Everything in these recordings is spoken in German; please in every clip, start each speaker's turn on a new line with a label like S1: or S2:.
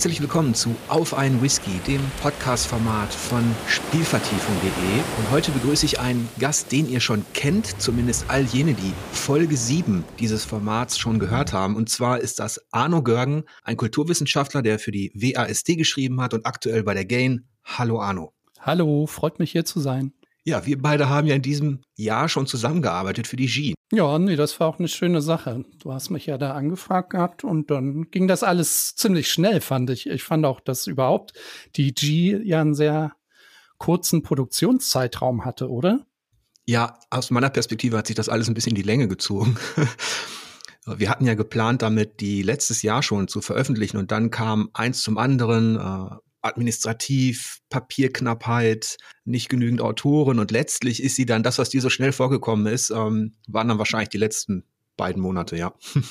S1: Herzlich willkommen zu Auf einen Whisky, dem Podcast-Format von Spielvertiefung.de. Und heute begrüße ich einen Gast, den ihr schon kennt, zumindest all jene, die Folge 7 dieses Formats schon gehört haben. Und zwar ist das Arno Görgen, ein Kulturwissenschaftler, der für die WASD geschrieben hat und aktuell bei der Gain. Hallo Arno.
S2: Hallo, freut mich hier zu sein.
S1: Ja, wir beide haben ja in diesem Jahr schon zusammengearbeitet für die G.
S2: Ja, nee, das war auch eine schöne Sache. Du hast mich ja da angefragt gehabt und dann ging das alles ziemlich schnell, fand ich. Ich fand auch, dass überhaupt die G ja einen sehr kurzen Produktionszeitraum hatte, oder?
S1: Ja, aus meiner Perspektive hat sich das alles ein bisschen in die Länge gezogen. Wir hatten ja geplant, damit die letztes Jahr schon zu veröffentlichen und dann kam eins zum anderen. Administrativ, Papierknappheit, nicht genügend Autoren und letztlich ist sie dann, das, was dir so schnell vorgekommen ist, ähm, waren dann wahrscheinlich die letzten beiden Monate, ja.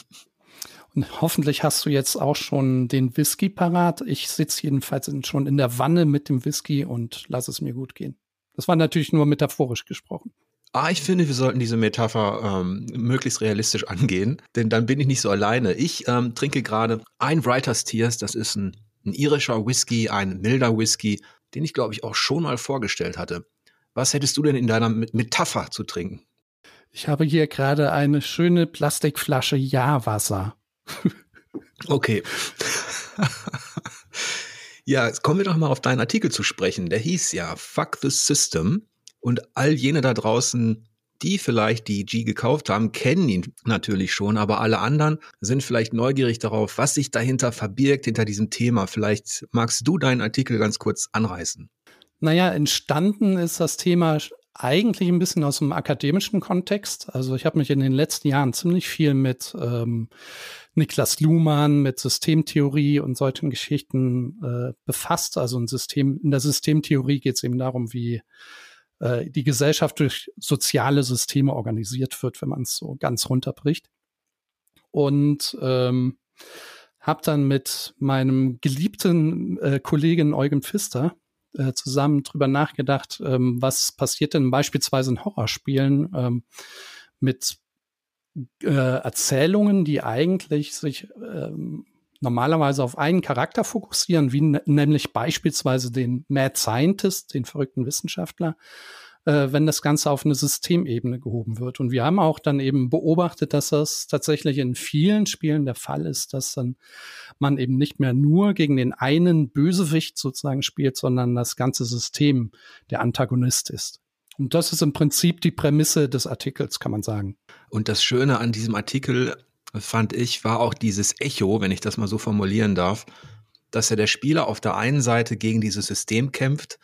S2: Und hoffentlich hast du jetzt auch schon den Whisky parat. Ich sitze jedenfalls schon in der Wanne mit dem Whisky und lass es mir gut gehen. Das war natürlich nur metaphorisch gesprochen.
S1: Ah, ich finde, wir sollten diese Metapher ähm, möglichst realistisch angehen, denn dann bin ich nicht so alleine. Ich ähm, trinke gerade ein Writer's Tears, das ist ein ein irischer Whisky, ein milder Whisky, den ich glaube ich auch schon mal vorgestellt hatte. Was hättest du denn in deiner Metapher zu trinken?
S2: Ich habe hier gerade eine schöne Plastikflasche Ja-Wasser.
S1: okay. ja, jetzt kommen wir doch mal auf deinen Artikel zu sprechen. Der hieß ja Fuck the System. Und all jene da draußen, die vielleicht die G gekauft haben, kennen ihn natürlich schon, aber alle anderen sind vielleicht neugierig darauf, was sich dahinter verbirgt, hinter diesem Thema. Vielleicht magst du deinen Artikel ganz kurz anreißen.
S2: Naja, entstanden ist das Thema eigentlich ein bisschen aus dem akademischen Kontext. Also ich habe mich in den letzten Jahren ziemlich viel mit ähm, Niklas Luhmann, mit Systemtheorie und solchen Geschichten äh, befasst. Also ein System, in der Systemtheorie geht es eben darum, wie äh, die Gesellschaft durch soziale Systeme organisiert wird, wenn man es so ganz runterbricht. Und ähm, habe dann mit meinem geliebten äh, Kollegen Eugen Pfister äh, zusammen drüber nachgedacht, ähm, was passiert denn beispielsweise in Horrorspielen ähm, mit äh, Erzählungen, die eigentlich sich ähm, normalerweise auf einen Charakter fokussieren, wie nämlich beispielsweise den Mad Scientist, den verrückten Wissenschaftler, äh, wenn das Ganze auf eine Systemebene gehoben wird. Und wir haben auch dann eben beobachtet, dass das tatsächlich in vielen Spielen der Fall ist, dass dann man eben nicht mehr nur gegen den einen Bösewicht sozusagen spielt, sondern das ganze System der Antagonist ist. Und das ist im Prinzip die Prämisse des Artikels, kann man sagen.
S1: Und das Schöne an diesem Artikel fand ich, war auch dieses Echo, wenn ich das mal so formulieren darf, dass ja der Spieler auf der einen Seite gegen dieses System kämpft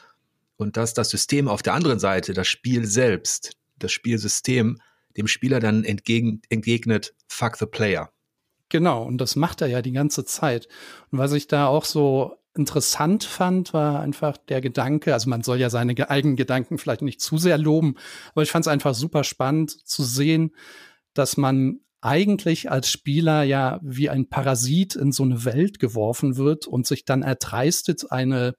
S1: und dass das System auf der anderen Seite, das Spiel selbst, das Spielsystem, dem Spieler dann entgegen, entgegnet, fuck the player.
S2: Genau, und das macht er ja die ganze Zeit. Und was ich da auch so interessant fand, war einfach der Gedanke, also man soll ja seine eigenen Gedanken vielleicht nicht zu sehr loben, aber ich fand es einfach super spannend zu sehen, dass man eigentlich als Spieler ja wie ein Parasit in so eine Welt geworfen wird und sich dann erdreistet, eine,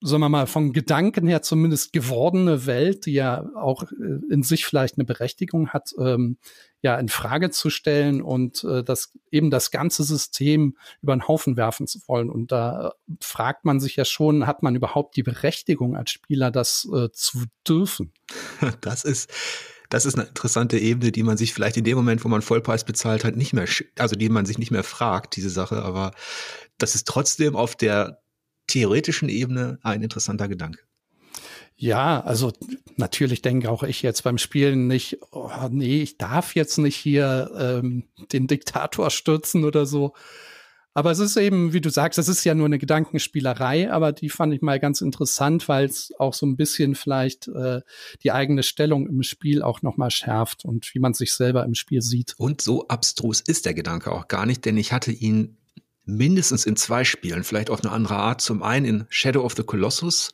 S2: sagen wir mal, von Gedanken her zumindest gewordene Welt, die ja auch äh, in sich vielleicht eine Berechtigung hat, ähm, ja, in Frage zu stellen und äh, das eben das ganze System über den Haufen werfen zu wollen. Und da fragt man sich ja schon, hat man überhaupt die Berechtigung als Spieler, das äh, zu dürfen?
S1: Das ist das ist eine interessante Ebene, die man sich vielleicht in dem Moment, wo man Vollpreis bezahlt hat, nicht mehr, also die man sich nicht mehr fragt, diese Sache, aber das ist trotzdem auf der theoretischen Ebene ein interessanter Gedanke.
S2: Ja, also natürlich denke auch ich jetzt beim Spielen nicht, oh, nee, ich darf jetzt nicht hier ähm, den Diktator stürzen oder so. Aber es ist eben, wie du sagst, es ist ja nur eine Gedankenspielerei, aber die fand ich mal ganz interessant, weil es auch so ein bisschen vielleicht äh, die eigene Stellung im Spiel auch nochmal schärft und wie man sich selber im Spiel sieht.
S1: Und so abstrus ist der Gedanke auch gar nicht, denn ich hatte ihn mindestens in zwei Spielen, vielleicht auf eine andere Art. Zum einen in Shadow of the Colossus,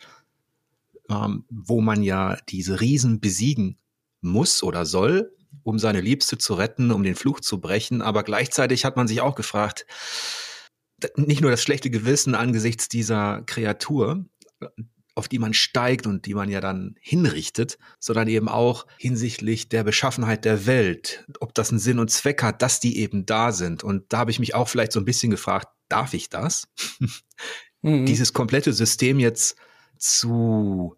S1: ähm, wo man ja diese Riesen besiegen muss oder soll, um seine Liebste zu retten, um den Fluch zu brechen. Aber gleichzeitig hat man sich auch gefragt, nicht nur das schlechte Gewissen angesichts dieser Kreatur, auf die man steigt und die man ja dann hinrichtet, sondern eben auch hinsichtlich der Beschaffenheit der Welt, ob das einen Sinn und Zweck hat, dass die eben da sind. Und da habe ich mich auch vielleicht so ein bisschen gefragt, darf ich das? mhm. Dieses komplette System jetzt zu,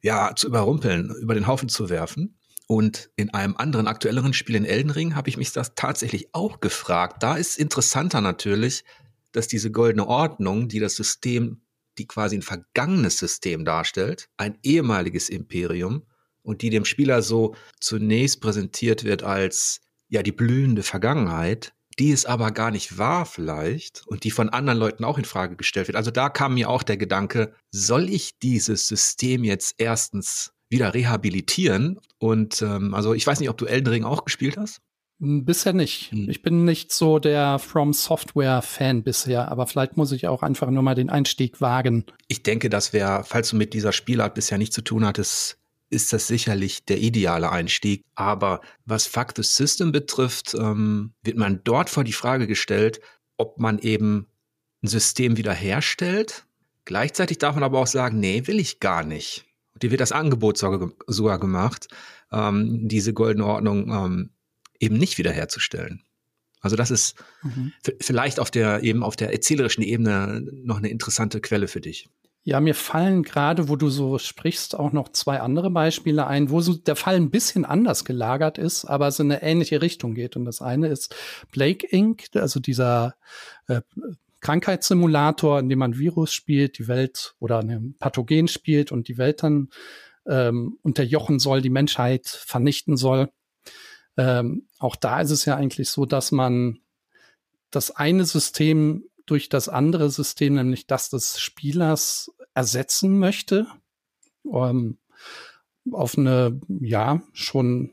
S1: ja, zu überrumpeln, über den Haufen zu werfen. Und in einem anderen aktuelleren Spiel in Elden Ring habe ich mich das tatsächlich auch gefragt. Da ist interessanter natürlich, dass diese goldene Ordnung, die das System, die quasi ein vergangenes System darstellt, ein ehemaliges Imperium und die dem Spieler so zunächst präsentiert wird als ja die blühende Vergangenheit, die es aber gar nicht war vielleicht und die von anderen Leuten auch in Frage gestellt wird. Also da kam mir auch der Gedanke, soll ich dieses System jetzt erstens wieder rehabilitieren? Und ähm, also ich weiß nicht, ob du Elden Ring auch gespielt hast.
S2: Hm, bisher nicht. Hm. Ich bin nicht so der From Software Fan bisher, aber vielleicht muss ich auch einfach nur mal den Einstieg wagen.
S1: Ich denke, das wäre, falls du mit dieser Spielart bisher nichts zu tun hattest, ist das sicherlich der ideale Einstieg. Aber was Fuck the System betrifft, ähm, wird man dort vor die Frage gestellt, ob man eben ein System wiederherstellt. Gleichzeitig darf man aber auch sagen, nee, will ich gar nicht. Und dir wird das Angebot sogar, gemacht, ähm, diese goldene Ordnung ähm, eben nicht wiederherzustellen. Also das ist mhm. vielleicht auf der eben auf der erzählerischen Ebene noch eine interessante Quelle für dich.
S2: Ja, mir fallen gerade, wo du so sprichst, auch noch zwei andere Beispiele ein, wo so der Fall ein bisschen anders gelagert ist, aber es in eine ähnliche Richtung geht. Und das eine ist Blake Inc., also dieser äh, Krankheitssimulator, in dem man Virus spielt, die Welt oder ein Pathogen spielt und die Welt dann ähm, unterjochen soll, die Menschheit vernichten soll. Ähm, auch da ist es ja eigentlich so, dass man das eine System durch das andere System, nämlich das des Spielers, ersetzen möchte. Ähm, auf eine, ja, schon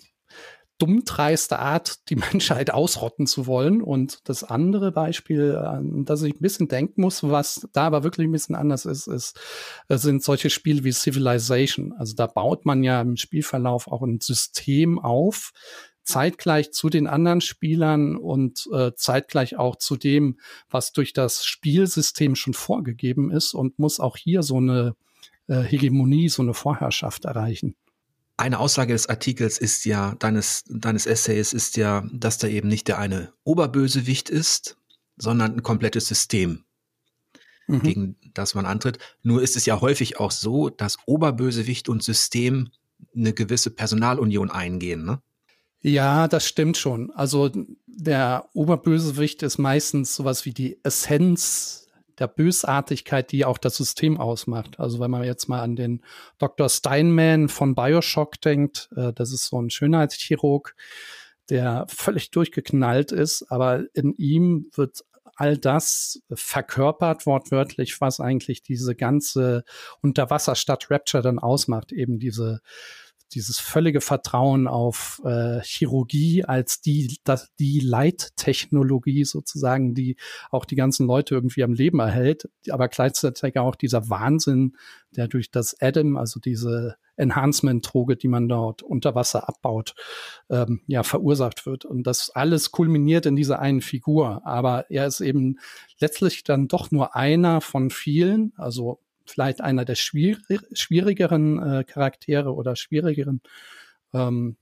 S2: dummdreiste Art, die Menschheit ausrotten zu wollen. Und das andere Beispiel, an das ich ein bisschen denken muss, was da aber wirklich ein bisschen anders ist, ist, äh, sind solche Spiele wie Civilization. Also da baut man ja im Spielverlauf auch ein System auf, zeitgleich zu den anderen Spielern und äh, zeitgleich auch zu dem, was durch das Spielsystem schon vorgegeben ist und muss auch hier so eine äh, Hegemonie, so eine Vorherrschaft erreichen.
S1: Eine Aussage des Artikels ist ja, deines, deines Essays ist ja, dass da eben nicht der eine Oberbösewicht ist, sondern ein komplettes System, mhm. gegen das man antritt. Nur ist es ja häufig auch so, dass Oberbösewicht und System eine gewisse Personalunion eingehen. Ne?
S2: Ja, das stimmt schon. Also der Oberbösewicht ist meistens sowas wie die Essenz der Bösartigkeit, die auch das System ausmacht. Also wenn man jetzt mal an den Dr. Steinman von Bioshock denkt, äh, das ist so ein Schönheitschirurg, der völlig durchgeknallt ist, aber in ihm wird all das verkörpert wortwörtlich, was eigentlich diese ganze Unterwasserstadt Rapture dann ausmacht, eben diese dieses völlige Vertrauen auf äh, Chirurgie als die, das, die Leittechnologie sozusagen, die auch die ganzen Leute irgendwie am Leben erhält, aber gleichzeitig auch dieser Wahnsinn, der durch das Adam, also diese Enhancement-Droge, die man dort unter Wasser abbaut, ähm, ja, verursacht wird. Und das alles kulminiert in dieser einen Figur. Aber er ist eben letztlich dann doch nur einer von vielen, also vielleicht einer der schwierig, schwierigeren äh, Charaktere oder schwierigeren ähm,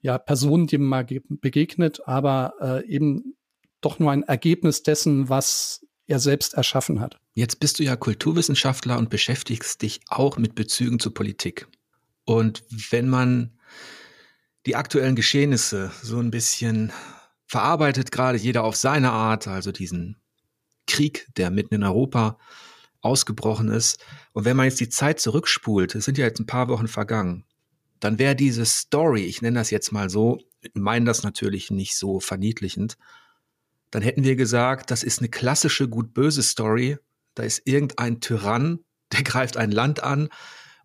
S2: ja, Personen, die man mal begegnet, aber äh, eben doch nur ein Ergebnis dessen, was er selbst erschaffen hat.
S1: Jetzt bist du ja Kulturwissenschaftler und beschäftigst dich auch mit Bezügen zur Politik. Und wenn man die aktuellen Geschehnisse so ein bisschen verarbeitet, gerade jeder auf seine Art, also diesen Krieg, der mitten in Europa ausgebrochen ist. Und wenn man jetzt die Zeit zurückspult, es sind ja jetzt ein paar Wochen vergangen, dann wäre diese Story, ich nenne das jetzt mal so, meine das natürlich nicht so verniedlichend, dann hätten wir gesagt, das ist eine klassische gut-böse Story. Da ist irgendein Tyrann, der greift ein Land an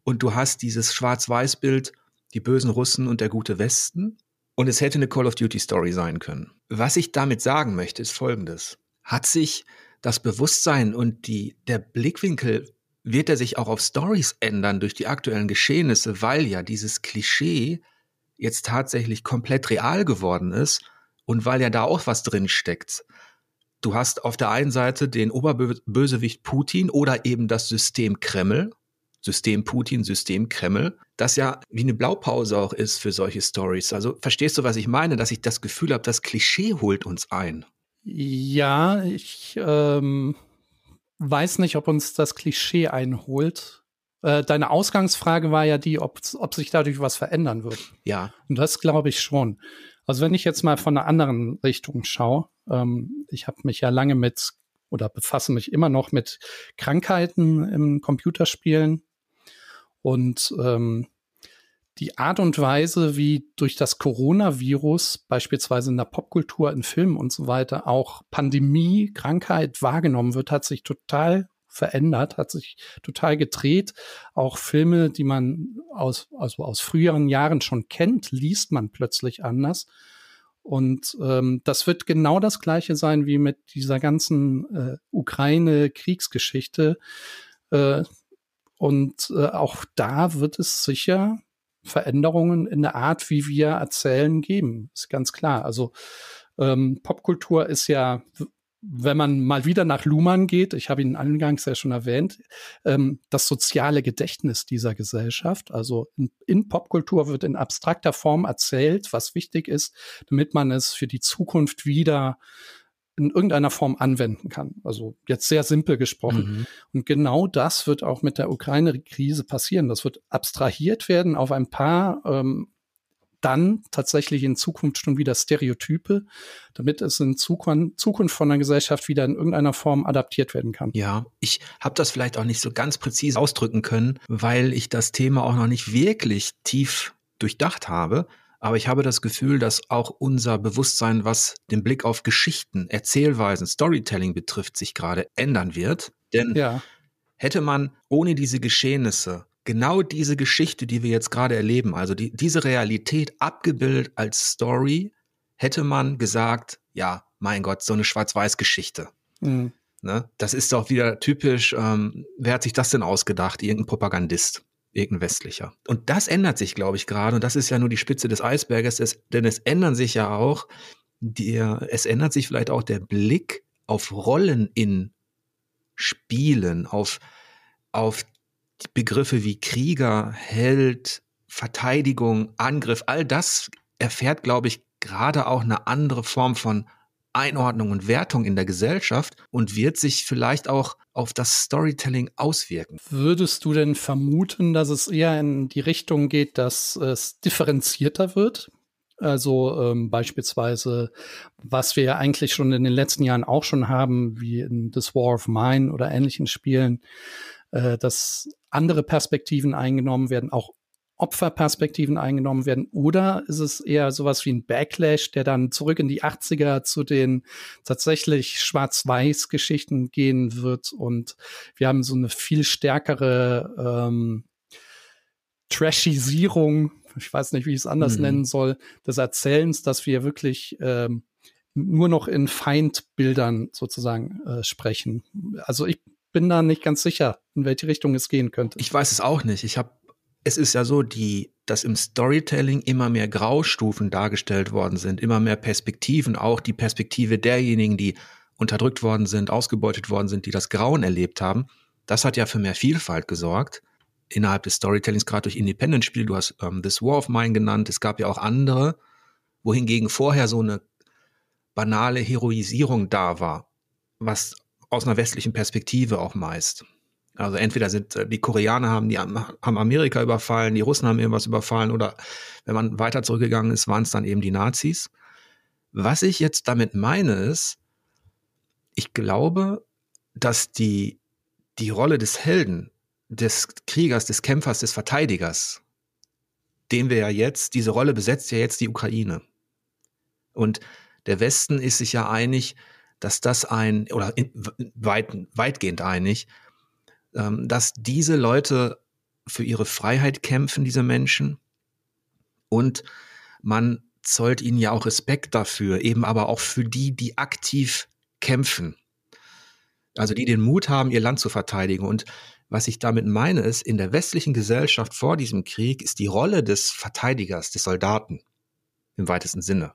S1: und du hast dieses Schwarz-Weiß-Bild, die bösen Russen und der gute Westen. Und es hätte eine Call of Duty Story sein können. Was ich damit sagen möchte, ist Folgendes. Hat sich das Bewusstsein und die, der Blickwinkel wird er sich auch auf Stories ändern durch die aktuellen Geschehnisse, weil ja dieses Klischee jetzt tatsächlich komplett real geworden ist und weil ja da auch was drin steckt. Du hast auf der einen Seite den Oberbösewicht Putin oder eben das System Kreml, System Putin, System Kreml, das ja wie eine Blaupause auch ist für solche Stories. Also verstehst du, was ich meine, dass ich das Gefühl habe, das Klischee holt uns ein.
S2: Ja, ich ähm, weiß nicht, ob uns das Klischee einholt. Äh, deine Ausgangsfrage war ja die, ob, ob sich dadurch was verändern wird.
S1: Ja.
S2: Und das glaube ich schon. Also wenn ich jetzt mal von einer anderen Richtung schaue, ähm, ich habe mich ja lange mit oder befasse mich immer noch mit Krankheiten im Computerspielen und ähm, die Art und Weise, wie durch das Coronavirus beispielsweise in der Popkultur, in Filmen und so weiter auch Pandemie, Krankheit wahrgenommen wird, hat sich total verändert, hat sich total gedreht. Auch Filme, die man aus, also aus früheren Jahren schon kennt, liest man plötzlich anders. Und ähm, das wird genau das gleiche sein wie mit dieser ganzen äh, Ukraine-Kriegsgeschichte. Äh, und äh, auch da wird es sicher Veränderungen in der Art, wie wir erzählen, geben. Ist ganz klar. Also ähm, Popkultur ist ja wenn man mal wieder nach Luhmann geht, ich habe ihn eingangs ja schon erwähnt, ähm, das soziale Gedächtnis dieser Gesellschaft. Also in, in, Popkultur wird in abstrakter Form erzählt, was wichtig ist, damit man es für die Zukunft wieder in irgendeiner Form anwenden kann. Also jetzt sehr simpel gesprochen. Mhm. Und genau das wird auch mit der Ukraine-Krise passieren. Das wird abstrahiert werden auf ein paar ähm, dann tatsächlich in Zukunft schon wieder Stereotype, damit es in Zukunft von der Gesellschaft wieder in irgendeiner Form adaptiert werden kann.
S1: Ja, ich habe das vielleicht auch nicht so ganz präzise ausdrücken können, weil ich das Thema auch noch nicht wirklich tief durchdacht habe. Aber ich habe das Gefühl, dass auch unser Bewusstsein, was den Blick auf Geschichten, Erzählweisen, Storytelling betrifft, sich gerade ändern wird. Denn ja. hätte man ohne diese Geschehnisse genau diese Geschichte, die wir jetzt gerade erleben, also die, diese Realität abgebildet als Story, hätte man gesagt, ja, mein Gott, so eine Schwarz-Weiß-Geschichte. Mhm. Ne? Das ist doch wieder typisch, ähm, wer hat sich das denn ausgedacht? Irgendein Propagandist, irgendein westlicher. Und das ändert sich, glaube ich, gerade. Und das ist ja nur die Spitze des Eisberges, es, denn es ändern sich ja auch, der, es ändert sich vielleicht auch der Blick auf Rollen in Spielen, auf, auf Begriffe wie Krieger, Held, Verteidigung, Angriff, all das erfährt, glaube ich, gerade auch eine andere Form von Einordnung und Wertung in der Gesellschaft und wird sich vielleicht auch auf das Storytelling auswirken.
S2: Würdest du denn vermuten, dass es eher in die Richtung geht, dass es differenzierter wird? Also ähm, beispielsweise, was wir ja eigentlich schon in den letzten Jahren auch schon haben, wie in This War of Mine oder ähnlichen Spielen, äh, dass andere Perspektiven eingenommen werden, auch Opferperspektiven eingenommen werden? Oder ist es eher sowas wie ein Backlash, der dann zurück in die 80er zu den tatsächlich Schwarz-Weiß-Geschichten gehen wird? Und wir haben so eine viel stärkere ähm, Trashisierung, ich weiß nicht, wie ich es anders mhm. nennen soll, des Erzählens, dass wir wirklich ähm, nur noch in Feindbildern sozusagen äh, sprechen. Also ich bin da nicht ganz sicher, in welche Richtung es gehen könnte.
S1: Ich weiß es auch nicht. Ich habe, es ist ja so, die, dass im Storytelling immer mehr Graustufen dargestellt worden sind, immer mehr Perspektiven, auch die Perspektive derjenigen, die unterdrückt worden sind, ausgebeutet worden sind, die das Grauen erlebt haben. Das hat ja für mehr Vielfalt gesorgt innerhalb des Storytellings, gerade durch Independent-Spiele. Du hast ähm, This War of Mine genannt. Es gab ja auch andere, wohingegen vorher so eine banale Heroisierung da war, was aus einer westlichen Perspektive auch meist. Also entweder sind äh, die Koreaner haben die haben Amerika überfallen, die Russen haben irgendwas überfallen oder wenn man weiter zurückgegangen ist, waren es dann eben die Nazis. Was ich jetzt damit meine ist, ich glaube, dass die die Rolle des Helden, des Kriegers, des Kämpfers, des Verteidigers, den wir ja jetzt, diese Rolle besetzt ja jetzt die Ukraine. Und der Westen ist sich ja einig, dass das ein, oder in, weit, weitgehend einig, ähm, dass diese Leute für ihre Freiheit kämpfen, diese Menschen. Und man zollt ihnen ja auch Respekt dafür, eben aber auch für die, die aktiv kämpfen. Also die den Mut haben, ihr Land zu verteidigen. Und was ich damit meine, ist, in der westlichen Gesellschaft vor diesem Krieg ist die Rolle des Verteidigers, des Soldaten im weitesten Sinne,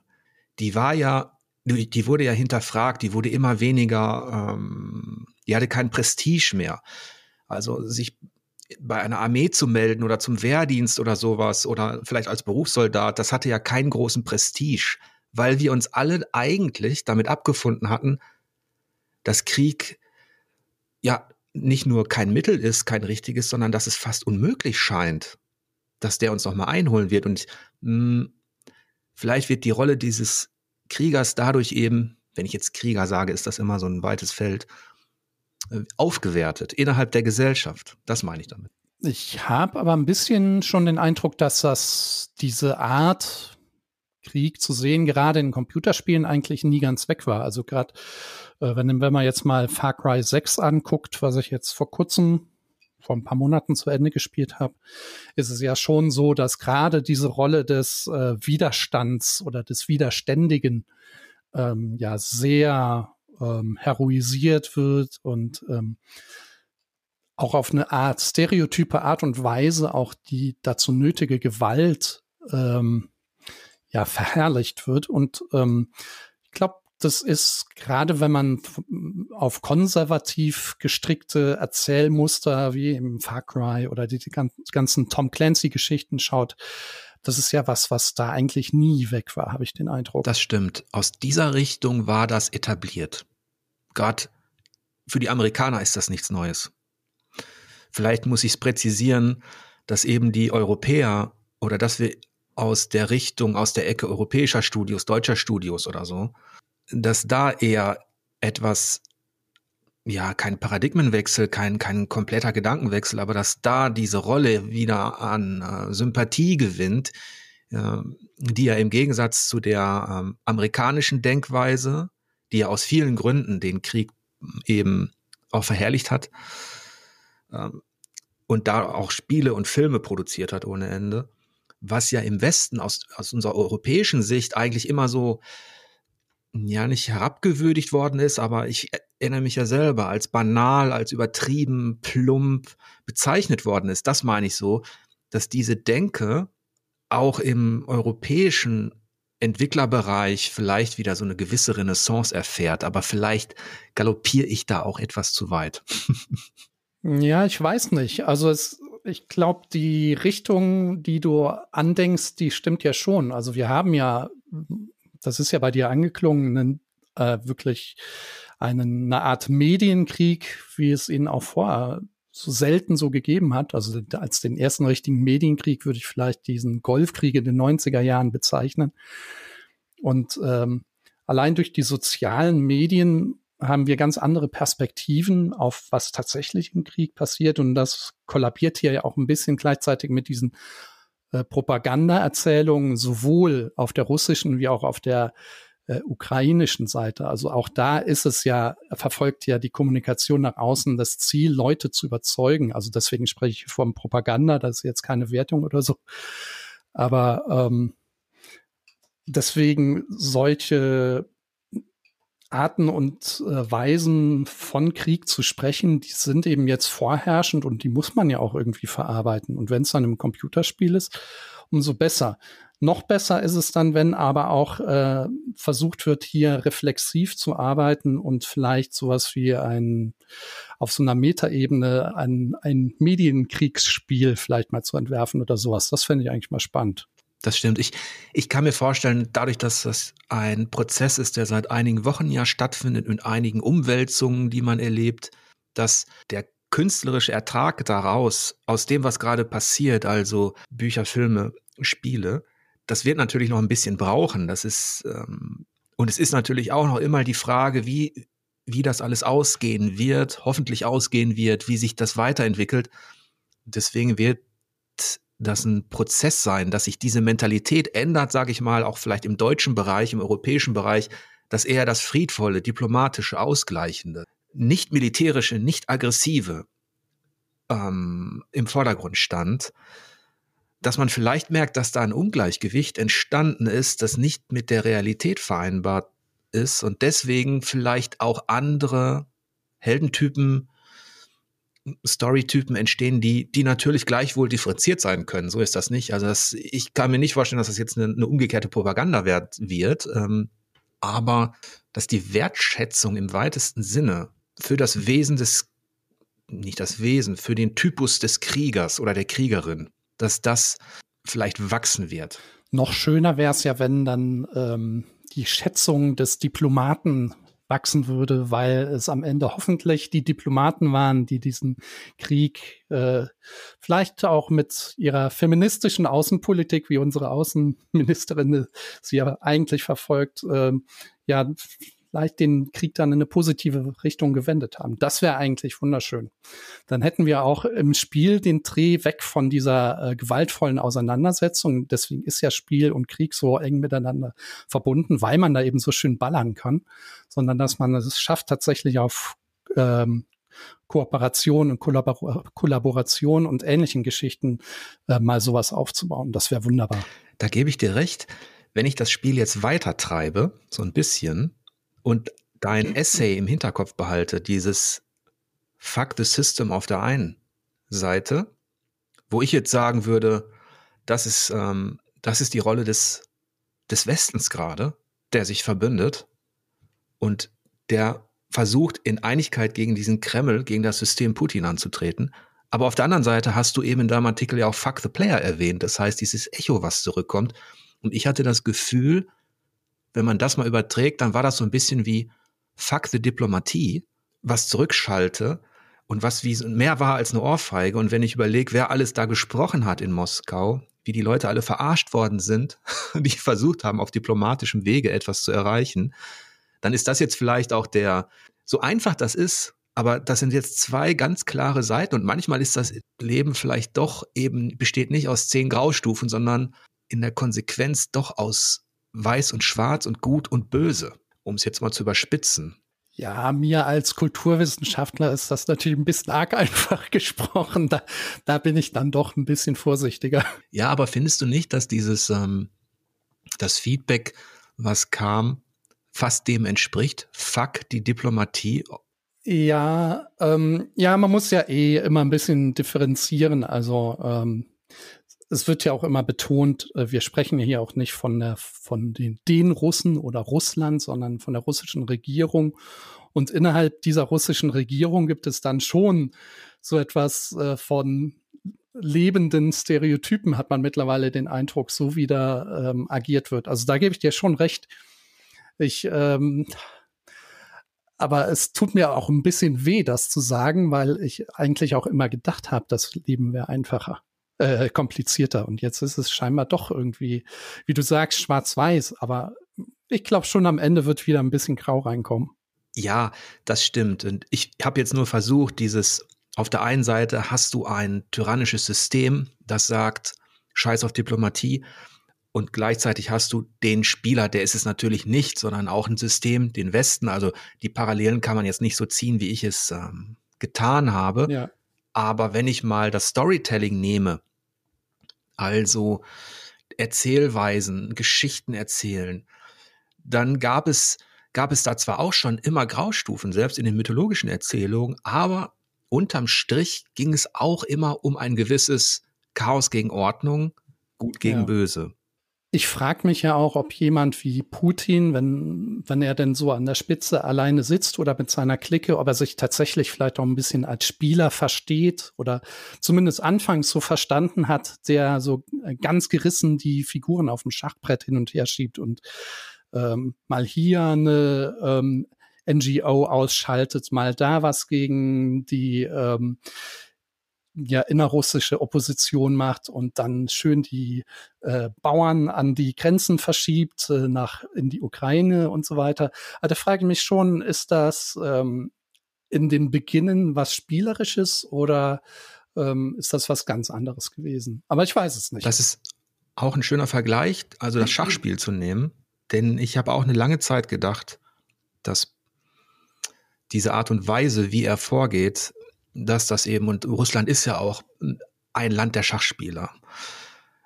S1: die war ja die wurde ja hinterfragt, die wurde immer weniger, ähm, die hatte kein Prestige mehr. Also sich bei einer Armee zu melden oder zum Wehrdienst oder sowas oder vielleicht als Berufssoldat, das hatte ja keinen großen Prestige, weil wir uns alle eigentlich damit abgefunden hatten, dass Krieg ja nicht nur kein Mittel ist, kein richtiges, sondern dass es fast unmöglich scheint, dass der uns noch mal einholen wird. Und mh, hm, vielleicht wird die Rolle dieses Kriegers dadurch eben, wenn ich jetzt Krieger sage, ist das immer so ein weites Feld, aufgewertet innerhalb der Gesellschaft. Das meine ich damit.
S2: Ich habe aber ein bisschen schon den Eindruck, dass das diese Art Krieg zu sehen, gerade in Computerspielen eigentlich nie ganz weg war. Also gerade äh, wenn, wenn man jetzt mal Far Cry 6 anguckt, was ich jetzt vor kurzem vor ein paar Monaten zu Ende gespielt habe, ist es ja schon so, dass gerade diese Rolle des äh, Widerstands oder des Widerständigen ähm, ja sehr ähm, heroisiert wird und ähm, auch auf eine Art, stereotype Art und Weise auch die dazu nötige Gewalt ähm, ja verherrlicht wird. Und ähm, ich glaube, das ist gerade, wenn man auf konservativ gestrickte Erzählmuster wie im Far Cry oder die, die ganzen Tom Clancy-Geschichten schaut, das ist ja was, was da eigentlich nie weg war, habe ich den Eindruck.
S1: Das stimmt. Aus dieser Richtung war das etabliert. Gerade für die Amerikaner ist das nichts Neues. Vielleicht muss ich es präzisieren, dass eben die Europäer oder dass wir aus der Richtung, aus der Ecke europäischer Studios, deutscher Studios oder so, dass da eher etwas, ja, kein Paradigmenwechsel, kein, kein kompletter Gedankenwechsel, aber dass da diese Rolle wieder an äh, Sympathie gewinnt, äh, die ja im Gegensatz zu der äh, amerikanischen Denkweise, die ja aus vielen Gründen den Krieg eben auch verherrlicht hat, ähm, und da auch Spiele und Filme produziert hat ohne Ende, was ja im Westen aus, aus unserer europäischen Sicht eigentlich immer so ja nicht herabgewürdigt worden ist, aber ich erinnere mich ja selber als banal, als übertrieben, plump bezeichnet worden ist. Das meine ich so, dass diese Denke auch im europäischen Entwicklerbereich vielleicht wieder so eine gewisse Renaissance erfährt, aber vielleicht galoppiere ich da auch etwas zu weit.
S2: ja, ich weiß nicht. Also es, ich glaube, die Richtung, die du andenkst, die stimmt ja schon. Also wir haben ja das ist ja bei dir angeklungen, äh, wirklich einen, eine Art Medienkrieg, wie es ihn auch vorher so selten so gegeben hat. Also als den ersten richtigen Medienkrieg würde ich vielleicht diesen Golfkrieg in den 90er Jahren bezeichnen. Und ähm, allein durch die sozialen Medien haben wir ganz andere Perspektiven auf was tatsächlich im Krieg passiert. Und das kollabiert hier ja auch ein bisschen gleichzeitig mit diesen äh, Propaganda-Erzählungen sowohl auf der russischen wie auch auf der äh, ukrainischen Seite. Also auch da ist es ja, verfolgt ja die Kommunikation nach außen das Ziel, Leute zu überzeugen. Also deswegen spreche ich von Propaganda, das ist jetzt keine Wertung oder so. Aber ähm, deswegen solche Arten und äh, Weisen von Krieg zu sprechen, die sind eben jetzt vorherrschend und die muss man ja auch irgendwie verarbeiten. Und wenn es dann im Computerspiel ist, umso besser. Noch besser ist es dann, wenn aber auch äh, versucht wird, hier reflexiv zu arbeiten und vielleicht sowas wie ein auf so einer Metaebene ein, ein Medienkriegsspiel vielleicht mal zu entwerfen oder sowas. Das fände ich eigentlich mal spannend.
S1: Das stimmt. Ich, ich kann mir vorstellen, dadurch, dass das ein Prozess ist, der seit einigen Wochen ja stattfindet, mit einigen Umwälzungen, die man erlebt, dass der künstlerische Ertrag daraus, aus dem, was gerade passiert, also Bücher, Filme, Spiele, das wird natürlich noch ein bisschen brauchen. Das ist, ähm, und es ist natürlich auch noch immer die Frage, wie, wie das alles ausgehen wird, hoffentlich ausgehen wird, wie sich das weiterentwickelt. Deswegen wird das ein Prozess sein, dass sich diese Mentalität ändert, sage ich mal, auch vielleicht im deutschen Bereich, im europäischen Bereich, dass eher das friedvolle, diplomatische, ausgleichende, nicht militärische, nicht aggressive ähm, im Vordergrund stand, dass man vielleicht merkt, dass da ein Ungleichgewicht entstanden ist, das nicht mit der Realität vereinbart ist und deswegen vielleicht auch andere Heldentypen Storytypen entstehen, die, die natürlich gleichwohl differenziert sein können. So ist das nicht. Also das, ich kann mir nicht vorstellen, dass das jetzt eine, eine umgekehrte Propaganda wird. Ähm, aber dass die Wertschätzung im weitesten Sinne für das Wesen des, nicht das Wesen, für den Typus des Kriegers oder der Kriegerin, dass das vielleicht wachsen wird.
S2: Noch schöner wäre es ja, wenn dann ähm, die Schätzung des Diplomaten wachsen würde, weil es am Ende hoffentlich die Diplomaten waren, die diesen Krieg äh, vielleicht auch mit ihrer feministischen Außenpolitik, wie unsere Außenministerin sie ja eigentlich verfolgt, äh, ja vielleicht den Krieg dann in eine positive Richtung gewendet haben. Das wäre eigentlich wunderschön. Dann hätten wir auch im Spiel den Dreh weg von dieser äh, gewaltvollen Auseinandersetzung. Deswegen ist ja Spiel und Krieg so eng miteinander verbunden, weil man da eben so schön ballern kann, sondern dass man es schafft, tatsächlich auf ähm, Kooperation und Kollabor Kollaboration und ähnlichen Geschichten äh, mal sowas aufzubauen. Das wäre wunderbar.
S1: Da gebe ich dir recht. Wenn ich das Spiel jetzt weiter treibe, so ein bisschen, und dein Essay im Hinterkopf behalte, dieses Fuck the System auf der einen Seite, wo ich jetzt sagen würde, das ist, ähm, das ist die Rolle des, des Westens gerade, der sich verbündet und der versucht, in Einigkeit gegen diesen Kreml, gegen das System Putin anzutreten. Aber auf der anderen Seite hast du eben in deinem Artikel ja auch Fuck the Player erwähnt. Das heißt, dieses Echo, was zurückkommt. Und ich hatte das Gefühl, wenn man das mal überträgt, dann war das so ein bisschen wie Fuck the Diplomatie, was zurückschalte und was wie mehr war als eine Ohrfeige. Und wenn ich überlege, wer alles da gesprochen hat in Moskau, wie die Leute alle verarscht worden sind, die versucht haben, auf diplomatischem Wege etwas zu erreichen, dann ist das jetzt vielleicht auch der, so einfach das ist, aber das sind jetzt zwei ganz klare Seiten und manchmal ist das Leben vielleicht doch eben, besteht nicht aus zehn Graustufen, sondern in der Konsequenz doch aus weiß und schwarz und gut und böse, um es jetzt mal zu überspitzen.
S2: Ja, mir als Kulturwissenschaftler ist das natürlich ein bisschen arg einfach gesprochen. Da, da bin ich dann doch ein bisschen vorsichtiger.
S1: Ja, aber findest du nicht, dass dieses ähm, das Feedback, was kam, fast dem entspricht? Fuck die Diplomatie.
S2: Ja, ähm, ja, man muss ja eh immer ein bisschen differenzieren. Also ähm, es wird ja auch immer betont, äh, wir sprechen hier auch nicht von der, von den, den Russen oder Russland, sondern von der russischen Regierung. Und innerhalb dieser russischen Regierung gibt es dann schon so etwas äh, von lebenden Stereotypen, hat man mittlerweile den Eindruck, so wie da ähm, agiert wird. Also da gebe ich dir schon recht. Ich, ähm, aber es tut mir auch ein bisschen weh, das zu sagen, weil ich eigentlich auch immer gedacht habe, das Leben wäre einfacher äh, komplizierter. Und jetzt ist es scheinbar doch irgendwie, wie du sagst, schwarz-weiß. Aber ich glaube schon am Ende wird wieder ein bisschen grau reinkommen.
S1: Ja, das stimmt. Und ich habe jetzt nur versucht, dieses, auf der einen Seite hast du ein tyrannisches System, das sagt, scheiß auf Diplomatie. Und gleichzeitig hast du den Spieler, der ist es natürlich nicht, sondern auch ein System, den Westen. Also die Parallelen kann man jetzt nicht so ziehen, wie ich es ähm, getan habe. Ja. Aber wenn ich mal das Storytelling nehme, also Erzählweisen, Geschichten erzählen, dann gab es, gab es da zwar auch schon immer Graustufen, selbst in den mythologischen Erzählungen, aber unterm Strich ging es auch immer um ein gewisses Chaos gegen Ordnung, Gut gegen ja. Böse.
S2: Ich frage mich ja auch, ob jemand wie Putin, wenn, wenn er denn so an der Spitze alleine sitzt oder mit seiner Clique, ob er sich tatsächlich vielleicht auch ein bisschen als Spieler versteht oder zumindest anfangs so verstanden hat, der so ganz gerissen die Figuren auf dem Schachbrett hin und her schiebt und ähm, mal hier eine ähm, NGO ausschaltet, mal da was gegen die ähm, ja innerrussische Opposition macht und dann schön die äh, Bauern an die Grenzen verschiebt äh, nach in die Ukraine und so weiter. Also da frage ich mich schon, ist das ähm, in den Beginnen was Spielerisches oder ähm, ist das was ganz anderes gewesen? Aber ich weiß es nicht.
S1: Das ist auch ein schöner Vergleich, also das Schachspiel zu nehmen, denn ich habe auch eine lange Zeit gedacht, dass diese Art und Weise, wie er vorgeht, dass das eben, und Russland ist ja auch ein Land der Schachspieler.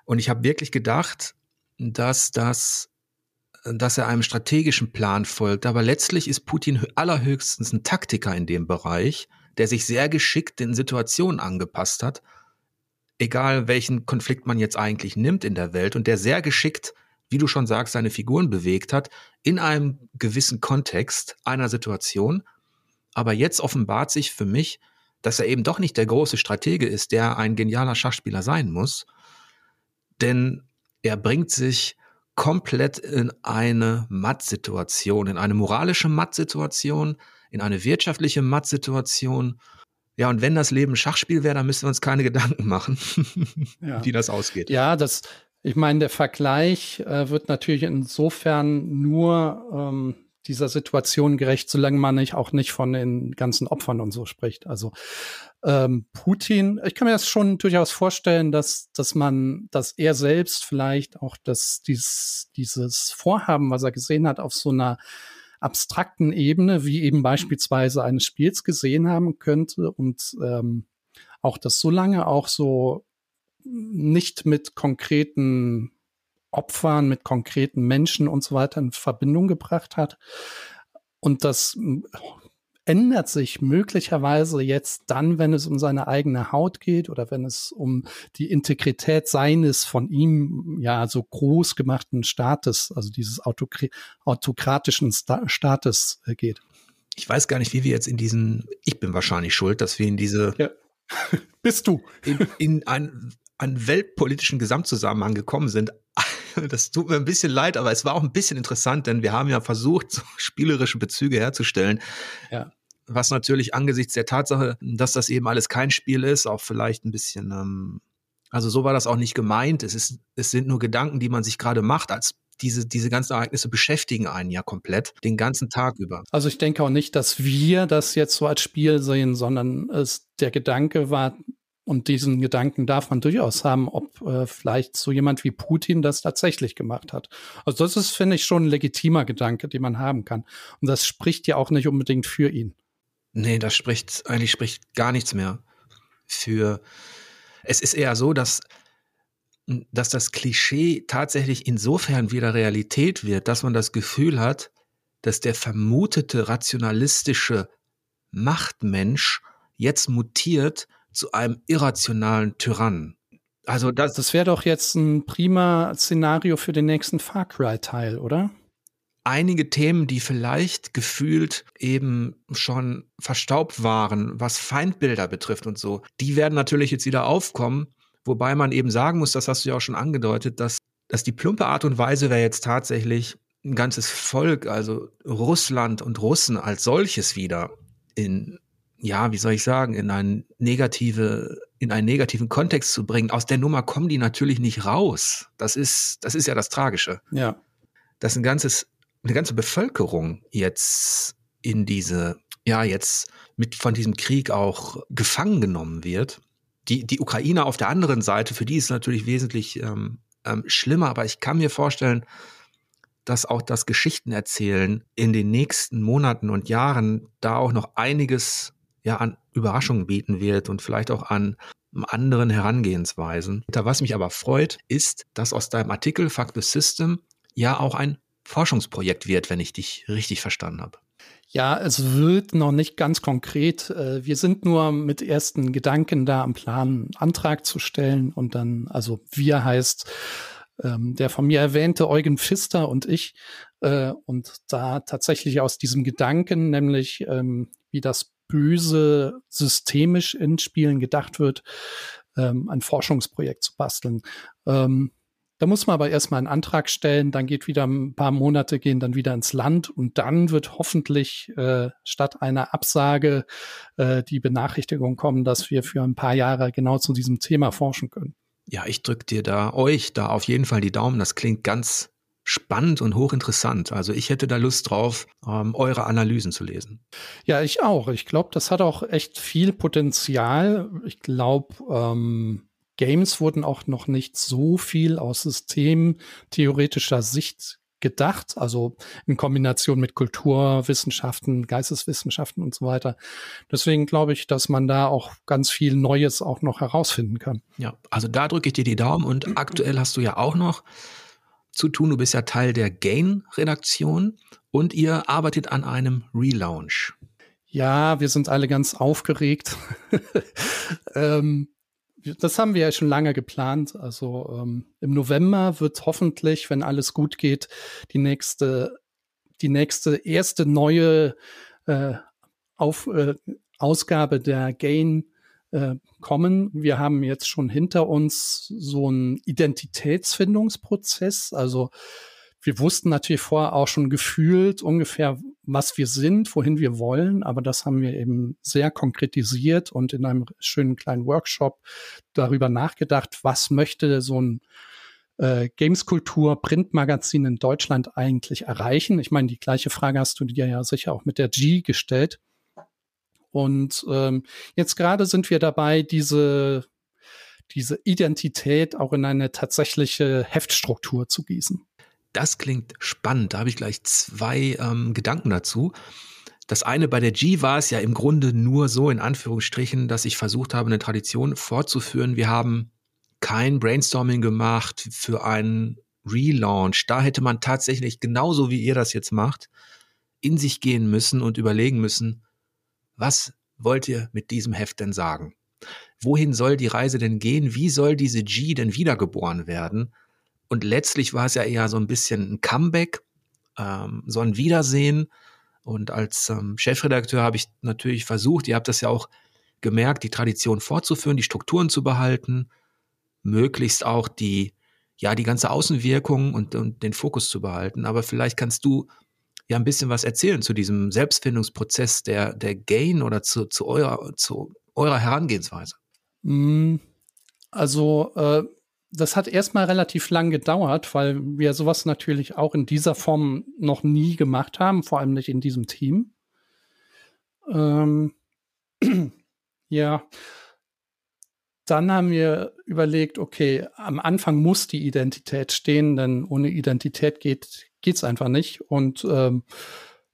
S1: Und ich habe wirklich gedacht, dass das dass er einem strategischen Plan folgt. Aber letztlich ist Putin allerhöchstens ein Taktiker in dem Bereich, der sich sehr geschickt den Situationen angepasst hat, egal welchen Konflikt man jetzt eigentlich nimmt in der Welt und der sehr geschickt, wie du schon sagst, seine Figuren bewegt hat in einem gewissen Kontext einer Situation. Aber jetzt offenbart sich für mich, dass er eben doch nicht der große Stratege ist, der ein genialer Schachspieler sein muss. Denn er bringt sich komplett in eine Mattsituation, in eine moralische Mattsituation, in eine wirtschaftliche Mattsituation. Ja, und wenn das Leben Schachspiel wäre, dann müssten wir uns keine Gedanken machen, ja. wie das ausgeht.
S2: Ja, das, ich meine, der Vergleich äh, wird natürlich insofern nur ähm, dieser Situation gerecht, solange man nicht auch nicht von den ganzen Opfern und so spricht. Also ähm, Putin, ich kann mir das schon durchaus vorstellen, dass, dass man, dass er selbst vielleicht auch das, dieses, dieses Vorhaben, was er gesehen hat, auf so einer abstrakten Ebene, wie eben beispielsweise eines Spiels gesehen haben könnte und ähm, auch das so lange auch so nicht mit konkreten Opfern, mit konkreten Menschen und so weiter in Verbindung gebracht hat. Und das hm, ändert sich möglicherweise jetzt dann, wenn es um seine eigene Haut geht oder wenn es um die Integrität seines von ihm ja so groß gemachten Staates, also dieses autokratischen Sta Staates äh, geht.
S1: Ich weiß gar nicht, wie wir jetzt in diesen, ich bin wahrscheinlich schuld, dass wir in diese ja.
S2: Bist du.
S1: In, in ein, einen weltpolitischen Gesamtzusammenhang gekommen sind. Das tut mir ein bisschen leid, aber es war auch ein bisschen interessant, denn wir haben ja versucht, so spielerische Bezüge herzustellen. Ja. Was natürlich angesichts der Tatsache, dass das eben alles kein Spiel ist, auch vielleicht ein bisschen, ähm, also so war das auch nicht gemeint. Es ist, es sind nur Gedanken, die man sich gerade macht als diese, diese ganzen Ereignisse beschäftigen einen ja komplett den ganzen Tag über.
S2: Also ich denke auch nicht, dass wir das jetzt so als Spiel sehen, sondern es, der Gedanke war, und diesen Gedanken darf man durchaus haben, ob äh, vielleicht so jemand wie Putin das tatsächlich gemacht hat. Also das ist, finde ich, schon ein legitimer Gedanke, den man haben kann. Und das spricht ja auch nicht unbedingt für ihn.
S1: Nee, das spricht, eigentlich spricht gar nichts mehr für. Es ist eher so, dass, dass das Klischee tatsächlich insofern wieder Realität wird, dass man das Gefühl hat, dass der vermutete rationalistische Machtmensch jetzt mutiert zu einem irrationalen Tyrannen.
S2: Also das, das wäre doch jetzt ein prima Szenario für den nächsten Far Cry-Teil, oder?
S1: Einige Themen, die vielleicht gefühlt eben schon verstaubt waren, was Feindbilder betrifft und so, die werden natürlich jetzt wieder aufkommen. Wobei man eben sagen muss, das hast du ja auch schon angedeutet, dass, dass die plumpe Art und Weise wäre jetzt tatsächlich ein ganzes Volk, also Russland und Russen als solches wieder in ja, wie soll ich sagen, in einen negative, in einen negativen Kontext zu bringen. Aus der Nummer kommen die natürlich nicht raus. Das ist, das ist ja das Tragische.
S2: Ja.
S1: Dass ein ganzes, eine ganze Bevölkerung jetzt in diese, ja, jetzt mit von diesem Krieg auch gefangen genommen wird. Die, die Ukraine auf der anderen Seite, für die ist natürlich wesentlich ähm, ähm, schlimmer, aber ich kann mir vorstellen, dass auch das Geschichtenerzählen in den nächsten Monaten und Jahren da auch noch einiges ja an Überraschungen bieten wird und vielleicht auch an anderen Herangehensweisen. Da was mich aber freut, ist, dass aus deinem Artikel Fuck the System ja auch ein Forschungsprojekt wird, wenn ich dich richtig verstanden habe.
S2: Ja, es wird noch nicht ganz konkret. Äh, wir sind nur mit ersten Gedanken da am Plan, einen Antrag zu stellen und dann, also wir heißt ähm, der von mir erwähnte Eugen Pfister und ich äh, und da tatsächlich aus diesem Gedanken, nämlich ähm, wie das Böse systemisch in Spielen gedacht wird, ähm, ein Forschungsprojekt zu basteln. Ähm, da muss man aber erstmal einen Antrag stellen, dann geht wieder ein paar Monate, gehen dann wieder ins Land und dann wird hoffentlich äh, statt einer Absage äh, die Benachrichtigung kommen, dass wir für ein paar Jahre genau zu diesem Thema forschen können.
S1: Ja, ich drücke dir da, euch da auf jeden Fall die Daumen. Das klingt ganz spannend und hochinteressant. Also ich hätte da Lust drauf, ähm, eure Analysen zu lesen.
S2: Ja, ich auch. Ich glaube, das hat auch echt viel Potenzial. Ich glaube, ähm, Games wurden auch noch nicht so viel aus systemtheoretischer Sicht gedacht, also in Kombination mit Kulturwissenschaften, Geisteswissenschaften und so weiter. Deswegen glaube ich, dass man da auch ganz viel Neues auch noch herausfinden kann.
S1: Ja, also da drücke ich dir die Daumen und aktuell hast du ja auch noch zu tun. Du bist ja Teil der Gain-Redaktion und ihr arbeitet an einem Relaunch.
S2: Ja, wir sind alle ganz aufgeregt. ähm, das haben wir ja schon lange geplant. Also ähm, im November wird hoffentlich, wenn alles gut geht, die nächste, die nächste erste neue äh, auf, äh, Ausgabe der Gain äh, kommen. Wir haben jetzt schon hinter uns so einen Identitätsfindungsprozess. Also wir wussten natürlich vorher auch schon gefühlt ungefähr, was wir sind, wohin wir wollen, aber das haben wir eben sehr konkretisiert und in einem schönen kleinen Workshop darüber nachgedacht, was möchte so ein äh, Gameskultur Printmagazin in Deutschland eigentlich erreichen? Ich meine, die gleiche Frage hast du dir ja sicher auch mit der G gestellt. Und ähm, jetzt gerade sind wir dabei, diese, diese Identität auch in eine tatsächliche Heftstruktur zu gießen.
S1: Das klingt spannend. Da habe ich gleich zwei ähm, Gedanken dazu. Das eine bei der G war es ja im Grunde nur so, in Anführungsstrichen, dass ich versucht habe, eine Tradition fortzuführen. Wir haben kein Brainstorming gemacht für einen Relaunch. Da hätte man tatsächlich genauso wie ihr das jetzt macht, in sich gehen müssen und überlegen müssen, was wollt ihr mit diesem Heft denn sagen? Wohin soll die Reise denn gehen? Wie soll diese G denn wiedergeboren werden? Und letztlich war es ja eher so ein bisschen ein Comeback, ähm, so ein Wiedersehen. Und als ähm, Chefredakteur habe ich natürlich versucht, ihr habt das ja auch gemerkt, die Tradition fortzuführen, die Strukturen zu behalten, möglichst auch die, ja, die ganze Außenwirkung und, und den Fokus zu behalten. Aber vielleicht kannst du ja ein bisschen was erzählen zu diesem Selbstfindungsprozess der, der Gain oder zu, zu, eurer, zu eurer Herangehensweise.
S2: Mm, also, äh, das hat erstmal relativ lang gedauert, weil wir sowas natürlich auch in dieser Form noch nie gemacht haben, vor allem nicht in diesem Team. Ähm, ja. Dann haben wir überlegt, okay, am Anfang muss die Identität stehen, denn ohne Identität geht geht's einfach nicht. Und ähm,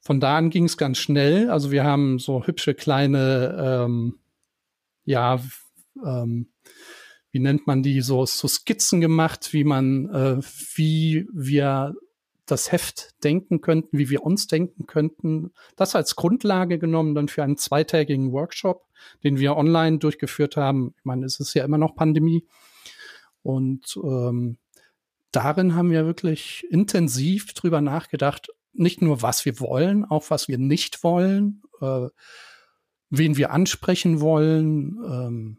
S2: von da an ging es ganz schnell. Also wir haben so hübsche kleine, ähm, ja, ähm, wie nennt man die, so, so Skizzen gemacht, wie man, äh, wie wir das Heft denken könnten, wie wir uns denken könnten. Das als Grundlage genommen dann für einen zweitägigen Workshop, den wir online durchgeführt haben. Ich meine, es ist ja immer noch Pandemie. Und ähm, darin haben wir wirklich intensiv drüber nachgedacht, nicht nur was wir wollen, auch was wir nicht wollen, äh, wen wir ansprechen wollen, ähm,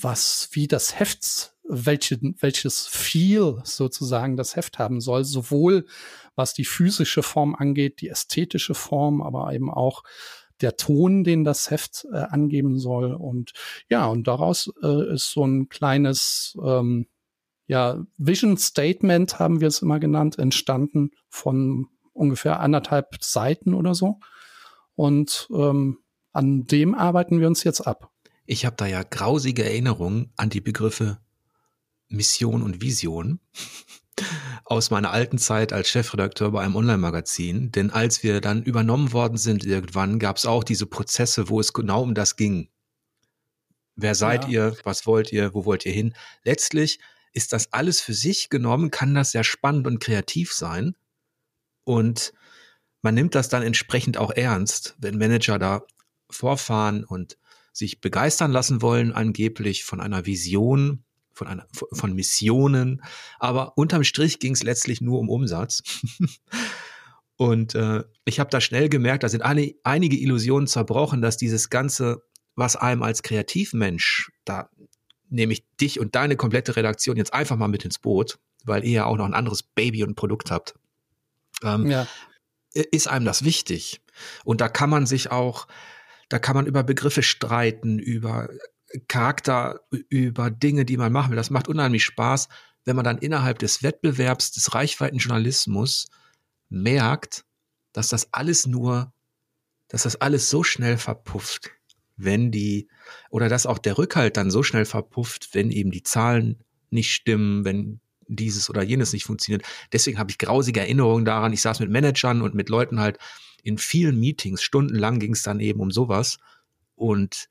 S2: was, wie das Heft, welche, welches Feel sozusagen das Heft haben soll, sowohl was die physische Form angeht, die ästhetische Form, aber eben auch der Ton, den das Heft äh, angeben soll. Und ja, und daraus äh, ist so ein kleines, ähm, ja, Vision Statement haben wir es immer genannt, entstanden von ungefähr anderthalb Seiten oder so. Und ähm, an dem arbeiten wir uns jetzt ab.
S1: Ich habe da ja grausige Erinnerungen an die Begriffe Mission und Vision aus meiner alten Zeit als Chefredakteur bei einem Online-Magazin. Denn als wir dann übernommen worden sind irgendwann, gab es auch diese Prozesse, wo es genau um das ging. Wer seid ja. ihr? Was wollt ihr? Wo wollt ihr hin? Letztlich ist das alles für sich genommen, kann das sehr spannend und kreativ sein. Und man nimmt das dann entsprechend auch ernst, wenn Manager da vorfahren und sich begeistern lassen wollen, angeblich von einer Vision, von einer, von Missionen. Aber unterm Strich ging es letztlich nur um Umsatz. und äh, ich habe da schnell gemerkt, da sind eine, einige Illusionen zerbrochen, dass dieses Ganze, was einem als Kreativmensch, da nehme ich dich und deine komplette Redaktion jetzt einfach mal mit ins Boot, weil ihr ja auch noch ein anderes Baby und Produkt habt. Ähm, ja. Ist einem das wichtig? Und da kann man sich auch da kann man über Begriffe streiten, über Charakter, über Dinge, die man machen will. Das macht unheimlich Spaß, wenn man dann innerhalb des Wettbewerbs des Reichweitenjournalismus merkt, dass das alles nur, dass das alles so schnell verpufft, wenn die, oder dass auch der Rückhalt dann so schnell verpufft, wenn eben die Zahlen nicht stimmen, wenn dieses oder jenes nicht funktioniert. Deswegen habe ich grausige Erinnerungen daran. Ich saß mit Managern und mit Leuten halt in vielen Meetings, stundenlang ging es dann eben um sowas und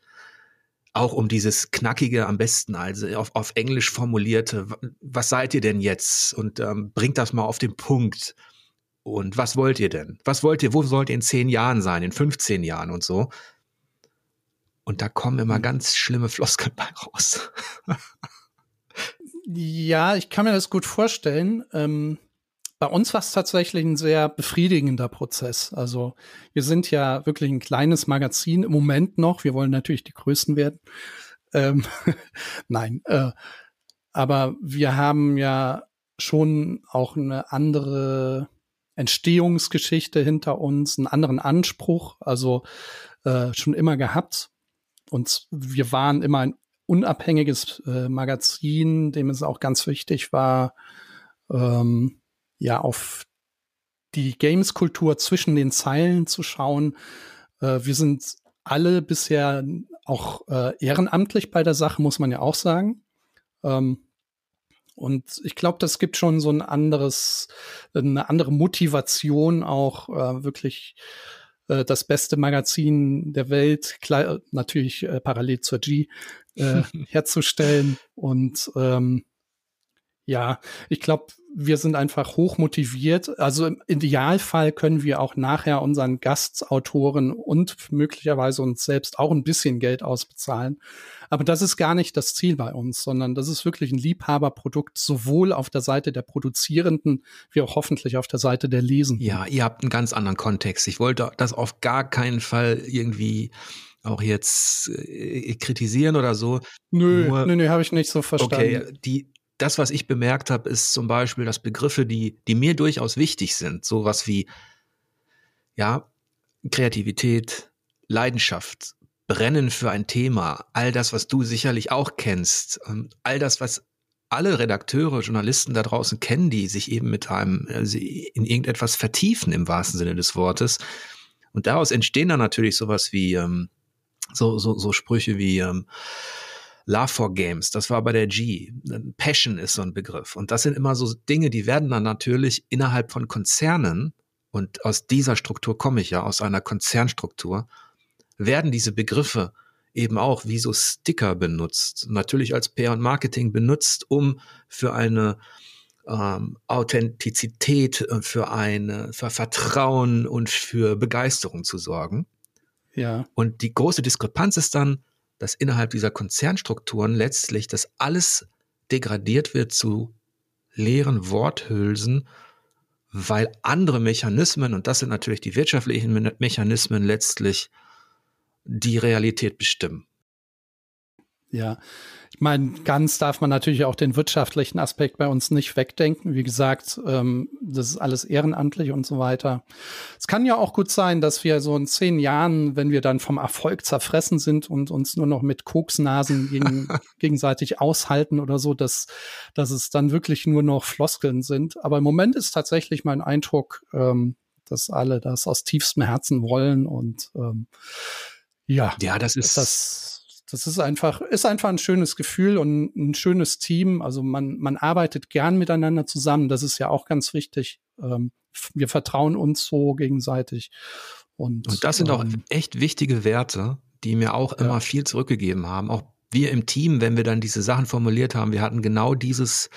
S1: auch um dieses knackige, am besten also auf, auf Englisch formulierte, was seid ihr denn jetzt? Und ähm, bringt das mal auf den Punkt. Und was wollt ihr denn? Was wollt ihr, wo sollt ihr in zehn Jahren sein, in 15 Jahren und so? Und da kommen immer hm. ganz schlimme Floskeln bei raus.
S2: ja, ich kann mir das gut vorstellen. Ähm, bei uns war es tatsächlich ein sehr befriedigender Prozess. Also wir sind ja wirklich ein kleines Magazin im Moment noch. Wir wollen natürlich die Größten werden. Ähm, Nein, äh, aber wir haben ja schon auch eine andere Entstehungsgeschichte hinter uns, einen anderen Anspruch, also äh, schon immer gehabt. Und wir waren immer ein unabhängiges äh, Magazin, dem es auch ganz wichtig war, ähm, ja, auf die Games-Kultur zwischen den Zeilen zu schauen. Äh, wir sind alle bisher auch äh, ehrenamtlich bei der Sache, muss man ja auch sagen. Ähm, und ich glaube, das gibt schon so ein anderes, eine andere Motivation auch äh, wirklich äh, das beste Magazin der Welt, klar, natürlich äh, parallel zur G, äh, herzustellen. Und ähm, ja, ich glaube, wir sind einfach hoch motiviert. Also im Idealfall können wir auch nachher unseren Gastautoren und möglicherweise uns selbst auch ein bisschen Geld ausbezahlen. Aber das ist gar nicht das Ziel bei uns, sondern das ist wirklich ein Liebhaberprodukt, sowohl auf der Seite der Produzierenden wie auch hoffentlich auf der Seite der Lesenden.
S1: Ja, ihr habt einen ganz anderen Kontext. Ich wollte das auf gar keinen Fall irgendwie auch jetzt äh, kritisieren oder so.
S2: Nö, Nur, nö, nö, habe ich nicht so verstanden.
S1: Okay, die, das, was ich bemerkt habe, ist zum Beispiel, dass Begriffe, die, die mir durchaus wichtig sind, sowas wie, ja, Kreativität, Leidenschaft, Brennen für ein Thema, all das, was du sicherlich auch kennst, ähm, all das, was alle Redakteure, Journalisten da draußen kennen, die sich eben mit einem also in irgendetwas vertiefen im wahrsten Sinne des Wortes. Und daraus entstehen dann natürlich sowas wie ähm, so, so, so Sprüche wie ähm, Love for Games, das war bei der G. Passion ist so ein Begriff. Und das sind immer so Dinge, die werden dann natürlich innerhalb von Konzernen, und aus dieser Struktur komme ich ja, aus einer Konzernstruktur, werden diese Begriffe eben auch wie so Sticker benutzt, natürlich als PR und Marketing benutzt, um für eine ähm, Authentizität, für eine für Vertrauen und für Begeisterung zu sorgen.
S2: Ja.
S1: Und die große Diskrepanz ist dann, dass innerhalb dieser Konzernstrukturen letztlich das alles degradiert wird zu leeren Worthülsen, weil andere Mechanismen, und das sind natürlich die wirtschaftlichen Mechanismen, letztlich die Realität bestimmen.
S2: Ja, ich meine, ganz darf man natürlich auch den wirtschaftlichen Aspekt bei uns nicht wegdenken. Wie gesagt, ähm, das ist alles ehrenamtlich und so weiter. Es kann ja auch gut sein, dass wir so in zehn Jahren, wenn wir dann vom Erfolg zerfressen sind und uns nur noch mit Koksnasen gegen, gegenseitig aushalten oder so, dass, dass es dann wirklich nur noch Floskeln sind. Aber im Moment ist tatsächlich mein Eindruck, ähm, dass alle das aus tiefstem Herzen wollen und ähm, ja,
S1: ja, das ist
S2: das das ist einfach, ist einfach ein schönes Gefühl und ein schönes Team. Also man, man arbeitet gern miteinander zusammen. Das ist ja auch ganz wichtig. Ähm, wir vertrauen uns so gegenseitig. Und,
S1: und das sind ähm, auch echt wichtige Werte, die mir auch immer ja. viel zurückgegeben haben. Auch wir im Team, wenn wir dann diese Sachen formuliert haben, wir hatten genau dieses,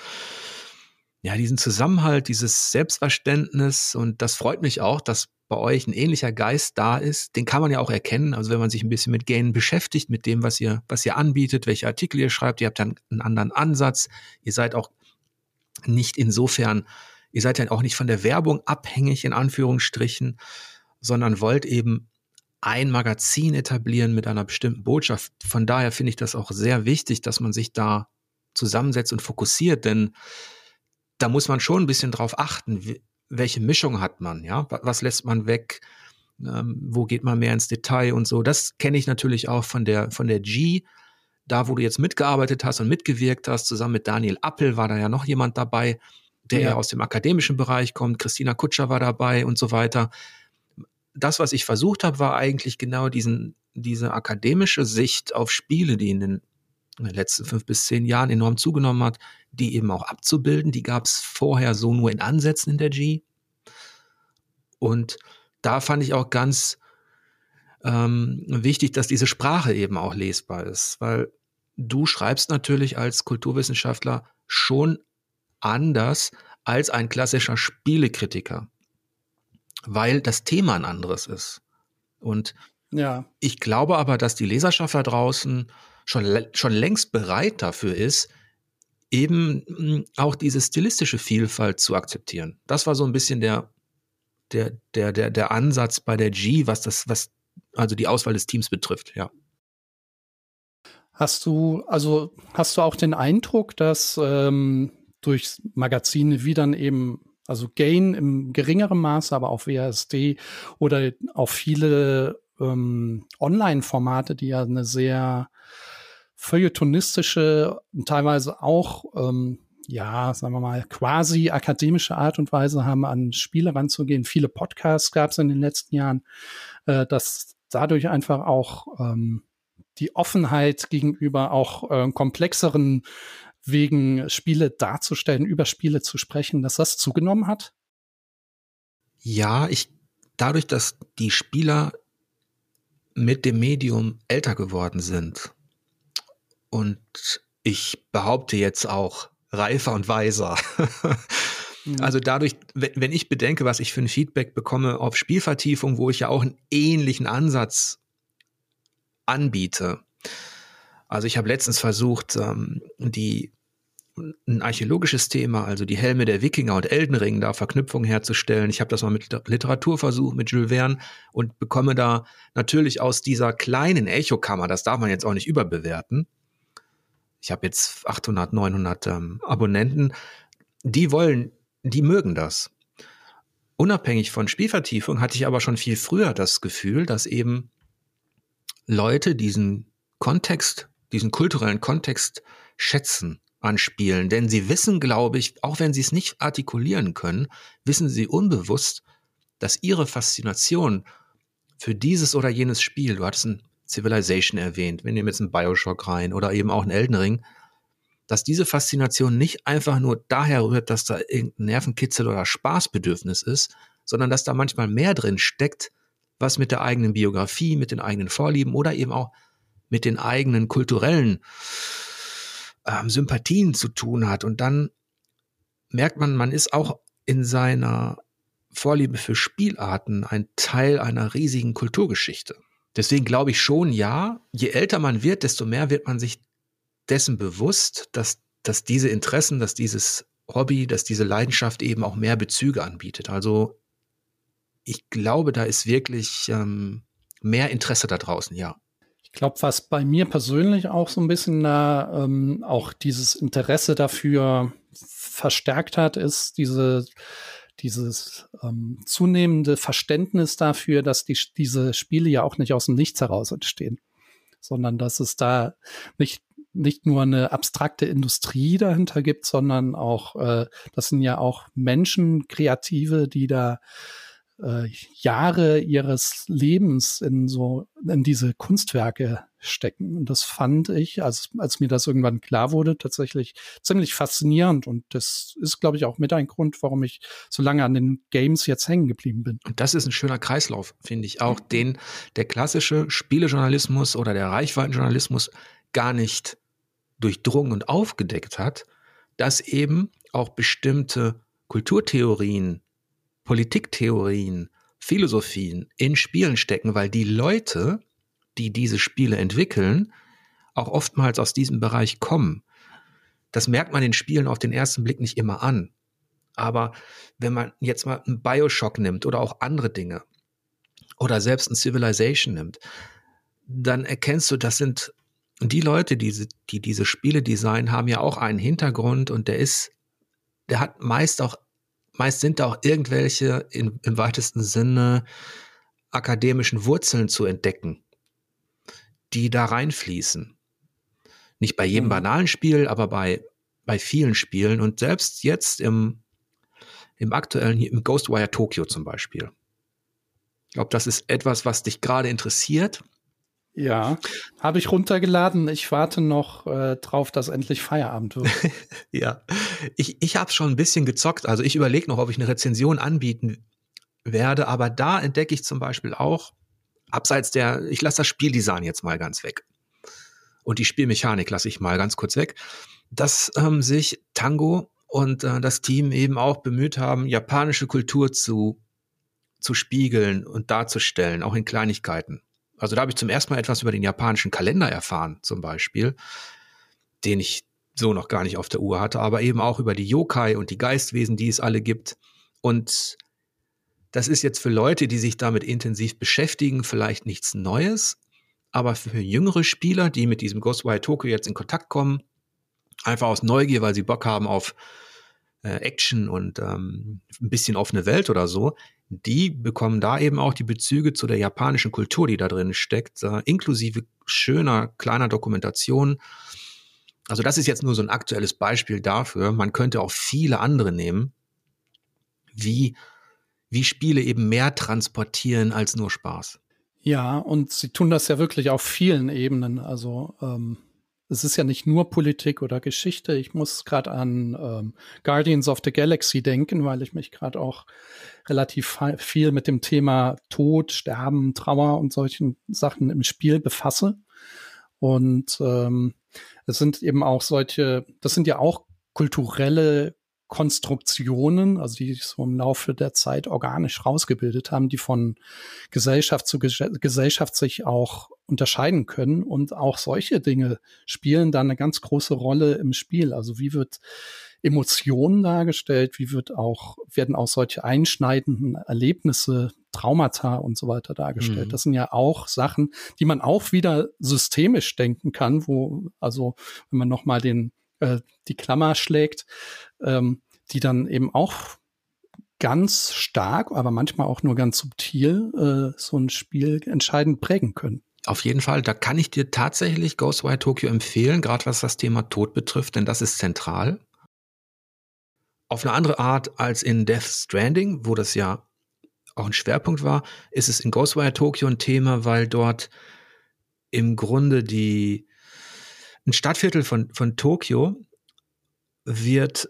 S1: ja, diesen Zusammenhalt, dieses Selbstverständnis und das freut mich auch, dass bei euch ein ähnlicher Geist da ist, den kann man ja auch erkennen. Also wenn man sich ein bisschen mit Gain beschäftigt, mit dem, was ihr, was ihr anbietet, welche Artikel ihr schreibt, ihr habt dann einen anderen Ansatz. Ihr seid auch nicht insofern, ihr seid ja auch nicht von der Werbung abhängig, in Anführungsstrichen, sondern wollt eben ein Magazin etablieren mit einer bestimmten Botschaft. Von daher finde ich das auch sehr wichtig, dass man sich da zusammensetzt und fokussiert, denn da muss man schon ein bisschen drauf achten, welche Mischung hat man, ja? Was lässt man weg? Ähm, wo geht man mehr ins Detail und so? Das kenne ich natürlich auch von der, von der G. Da, wo du jetzt mitgearbeitet hast und mitgewirkt hast, zusammen mit Daniel Appel war da ja noch jemand dabei, der ja aus dem akademischen Bereich kommt. Christina Kutscher war dabei und so weiter. Das, was ich versucht habe, war eigentlich genau diesen, diese akademische Sicht auf Spiele, die in den in den letzten fünf bis zehn Jahren enorm zugenommen hat, die eben auch abzubilden. Die gab es vorher so nur in Ansätzen in der G. Und da fand ich auch ganz ähm, wichtig, dass diese Sprache eben auch lesbar ist, weil du schreibst natürlich als Kulturwissenschaftler schon anders als ein klassischer Spielekritiker, weil das Thema ein anderes ist. Und ja. ich glaube aber, dass die Leserschaft da draußen schon, schon längst bereit dafür ist, eben hm, auch diese stilistische Vielfalt zu akzeptieren. Das war so ein bisschen der, der, der, der, der Ansatz bei der G, was das, was also die Auswahl des Teams betrifft, ja.
S2: Hast du, also hast du auch den Eindruck, dass ähm, durch Magazine wie dann eben, also Gain im geringeren Maße, aber auch WASD oder auch viele ähm, Online-Formate, die ja eine sehr feuilletonistische, teilweise auch ähm, ja, sagen wir mal, quasi akademische Art und Weise haben, an Spiele ranzugehen. Viele Podcasts gab es in den letzten Jahren, äh, dass dadurch einfach auch ähm, die Offenheit gegenüber auch äh, komplexeren Wegen Spiele darzustellen, über Spiele zu sprechen, dass das zugenommen hat?
S1: Ja, ich dadurch, dass die Spieler mit dem Medium älter geworden sind und ich behaupte jetzt auch reifer und weiser. Mhm. Also dadurch, wenn ich bedenke, was ich für ein Feedback bekomme auf Spielvertiefung, wo ich ja auch einen ähnlichen Ansatz anbiete. Also ich habe letztens versucht, ähm, die ein archäologisches Thema, also die Helme der Wikinger und Eldenring, da Verknüpfungen herzustellen. Ich habe das mal mit Literatur versucht, mit Jules Verne und bekomme da natürlich aus dieser kleinen Echokammer, das darf man jetzt auch nicht überbewerten, ich habe jetzt 800, 900 ähm, Abonnenten, die wollen, die mögen das. Unabhängig von Spielvertiefung hatte ich aber schon viel früher das Gefühl, dass eben Leute diesen Kontext, diesen kulturellen Kontext schätzen an Spielen. Denn sie wissen, glaube ich, auch wenn sie es nicht artikulieren können, wissen sie unbewusst, dass ihre Faszination für dieses oder jenes Spiel, du hattest ein Civilization erwähnt, wir nehmen jetzt einen Bioshock rein oder eben auch einen Elden Ring, dass diese Faszination nicht einfach nur daher rührt, dass da irgendein Nervenkitzel oder Spaßbedürfnis ist, sondern dass da manchmal mehr drin steckt, was mit der eigenen Biografie, mit den eigenen Vorlieben oder eben auch mit den eigenen kulturellen ähm, Sympathien zu tun hat. Und dann merkt man, man ist auch in seiner Vorliebe für Spielarten ein Teil einer riesigen Kulturgeschichte. Deswegen glaube ich schon, ja, je älter man wird, desto mehr wird man sich dessen bewusst, dass, dass diese Interessen, dass dieses Hobby, dass diese Leidenschaft eben auch mehr Bezüge anbietet. Also ich glaube, da ist wirklich ähm, mehr Interesse da draußen, ja.
S2: Ich glaube, was bei mir persönlich auch so ein bisschen da ähm, auch dieses Interesse dafür verstärkt hat, ist diese dieses ähm, zunehmende Verständnis dafür, dass die, diese Spiele ja auch nicht aus dem Nichts heraus entstehen, sondern dass es da nicht nicht nur eine abstrakte Industrie dahinter gibt, sondern auch, äh, das sind ja auch Menschen, Kreative, die da äh, Jahre ihres Lebens in so in diese Kunstwerke stecken. Und das fand ich, als, als mir das irgendwann klar wurde, tatsächlich ziemlich faszinierend. Und das ist, glaube ich, auch mit ein Grund, warum ich so lange an den Games jetzt hängen geblieben bin.
S1: Und das ist ein schöner Kreislauf, finde ich. Auch den der klassische Spielejournalismus oder der Reichweitenjournalismus gar nicht durchdrungen und aufgedeckt hat, dass eben auch bestimmte Kulturtheorien Politiktheorien, Philosophien in Spielen stecken, weil die Leute, die diese Spiele entwickeln, auch oftmals aus diesem Bereich kommen. Das merkt man in Spielen auf den ersten Blick nicht immer an. Aber wenn man jetzt mal einen Bioshock nimmt oder auch andere Dinge oder selbst ein Civilization nimmt, dann erkennst du, das sind die Leute, die, die diese Spiele designen, haben ja auch einen Hintergrund und der ist, der hat meist auch meist sind da auch irgendwelche in, im weitesten Sinne akademischen Wurzeln zu entdecken, die da reinfließen. Nicht bei jedem mhm. banalen Spiel, aber bei, bei vielen Spielen und selbst jetzt im, im aktuellen, im Ghostwire Tokyo zum Beispiel. Ich glaube, das ist etwas, was dich gerade interessiert
S2: ja, habe ich runtergeladen. Ich warte noch äh, drauf, dass endlich Feierabend wird.
S1: ja, ich, ich habe schon ein bisschen gezockt. Also ich überlege noch, ob ich eine Rezension anbieten werde. Aber da entdecke ich zum Beispiel auch, abseits der, ich lasse das Spieldesign jetzt mal ganz weg. Und die Spielmechanik lasse ich mal ganz kurz weg, dass ähm, sich Tango und äh, das Team eben auch bemüht haben, japanische Kultur zu, zu spiegeln und darzustellen, auch in Kleinigkeiten. Also da habe ich zum ersten Mal etwas über den japanischen Kalender erfahren, zum Beispiel, den ich so noch gar nicht auf der Uhr hatte, aber eben auch über die Yokai und die Geistwesen, die es alle gibt. Und das ist jetzt für Leute, die sich damit intensiv beschäftigen, vielleicht nichts Neues, aber für jüngere Spieler, die mit diesem Ghostwire Tokyo jetzt in Kontakt kommen, einfach aus Neugier, weil sie Bock haben auf äh, Action und ähm, ein bisschen offene Welt oder so, die bekommen da eben auch die Bezüge zu der japanischen Kultur, die da drin steckt, inklusive schöner kleiner Dokumentation. Also das ist jetzt nur so ein aktuelles Beispiel dafür. Man könnte auch viele andere nehmen, wie, wie Spiele eben mehr transportieren als nur Spaß.
S2: Ja, und sie tun das ja wirklich auf vielen Ebenen. Also ähm, es ist ja nicht nur Politik oder Geschichte. Ich muss gerade an ähm, Guardians of the Galaxy denken, weil ich mich gerade auch relativ viel mit dem Thema Tod, Sterben, Trauer und solchen Sachen im Spiel befasse. Und ähm, es sind eben auch solche, das sind ja auch kulturelle Konstruktionen, also die sich so im Laufe der Zeit organisch rausgebildet haben, die von Gesellschaft zu Gesellschaft sich auch unterscheiden können. Und auch solche Dinge spielen dann eine ganz große Rolle im Spiel. Also wie wird Emotionen dargestellt, wie wird auch, werden auch solche einschneidenden Erlebnisse, Traumata und so weiter dargestellt. Mhm. Das sind ja auch Sachen, die man auch wieder systemisch denken kann, wo, also wenn man nochmal den äh, die Klammer schlägt, ähm, die dann eben auch ganz stark, aber manchmal auch nur ganz subtil äh, so ein Spiel entscheidend prägen können.
S1: Auf jeden Fall, da kann ich dir tatsächlich Ghostwire Tokyo empfehlen, gerade was das Thema Tod betrifft, denn das ist zentral. Auf eine andere Art als in Death Stranding, wo das ja auch ein Schwerpunkt war, ist es in Ghostwire Tokyo ein Thema, weil dort im Grunde die ein Stadtviertel von, von Tokio wird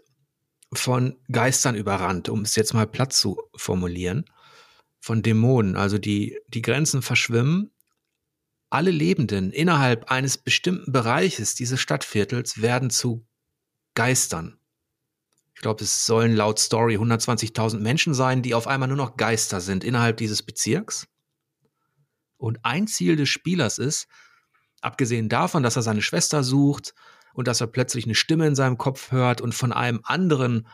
S1: von Geistern überrannt, um es jetzt mal platt zu formulieren, von Dämonen. Also die, die Grenzen verschwimmen. Alle Lebenden innerhalb eines bestimmten Bereiches dieses Stadtviertels werden zu Geistern. Ich glaube, es sollen laut Story 120.000 Menschen sein, die auf einmal nur noch Geister sind innerhalb dieses Bezirks. Und ein Ziel des Spielers ist, abgesehen davon, dass er seine Schwester sucht und dass er plötzlich eine Stimme in seinem Kopf hört und von einem anderen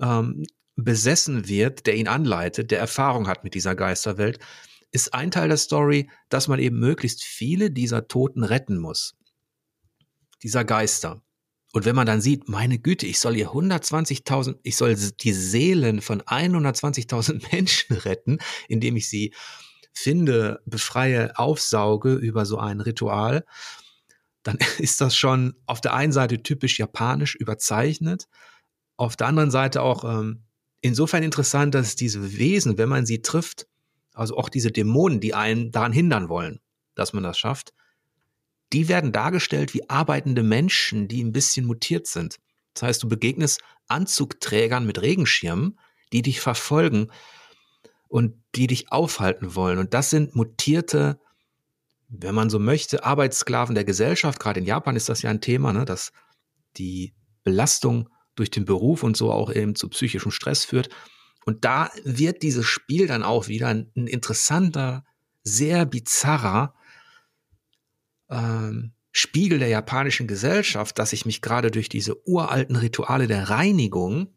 S1: ähm, besessen wird, der ihn anleitet, der Erfahrung hat mit dieser Geisterwelt, ist ein Teil der Story, dass man eben möglichst viele dieser Toten retten muss. Dieser Geister. Und wenn man dann sieht, meine Güte, ich soll hier 120.000, ich soll die Seelen von 120.000 Menschen retten, indem ich sie finde, befreie, aufsauge über so ein Ritual, dann ist das schon auf der einen Seite typisch japanisch überzeichnet, auf der anderen Seite auch ähm, insofern interessant, dass diese Wesen, wenn man sie trifft, also auch diese Dämonen, die einen daran hindern wollen, dass man das schafft, die werden dargestellt wie arbeitende Menschen, die ein bisschen mutiert sind. Das heißt, du begegnest Anzugträgern mit Regenschirmen, die dich verfolgen und die dich aufhalten wollen. Und das sind mutierte wenn man so möchte, Arbeitssklaven der Gesellschaft. Gerade in Japan ist das ja ein Thema, ne, dass die Belastung durch den Beruf und so auch eben zu psychischem Stress führt. Und da wird dieses Spiel dann auch wieder ein, ein interessanter, sehr bizarrer ähm, Spiegel der japanischen Gesellschaft, dass ich mich gerade durch diese uralten Rituale der Reinigung,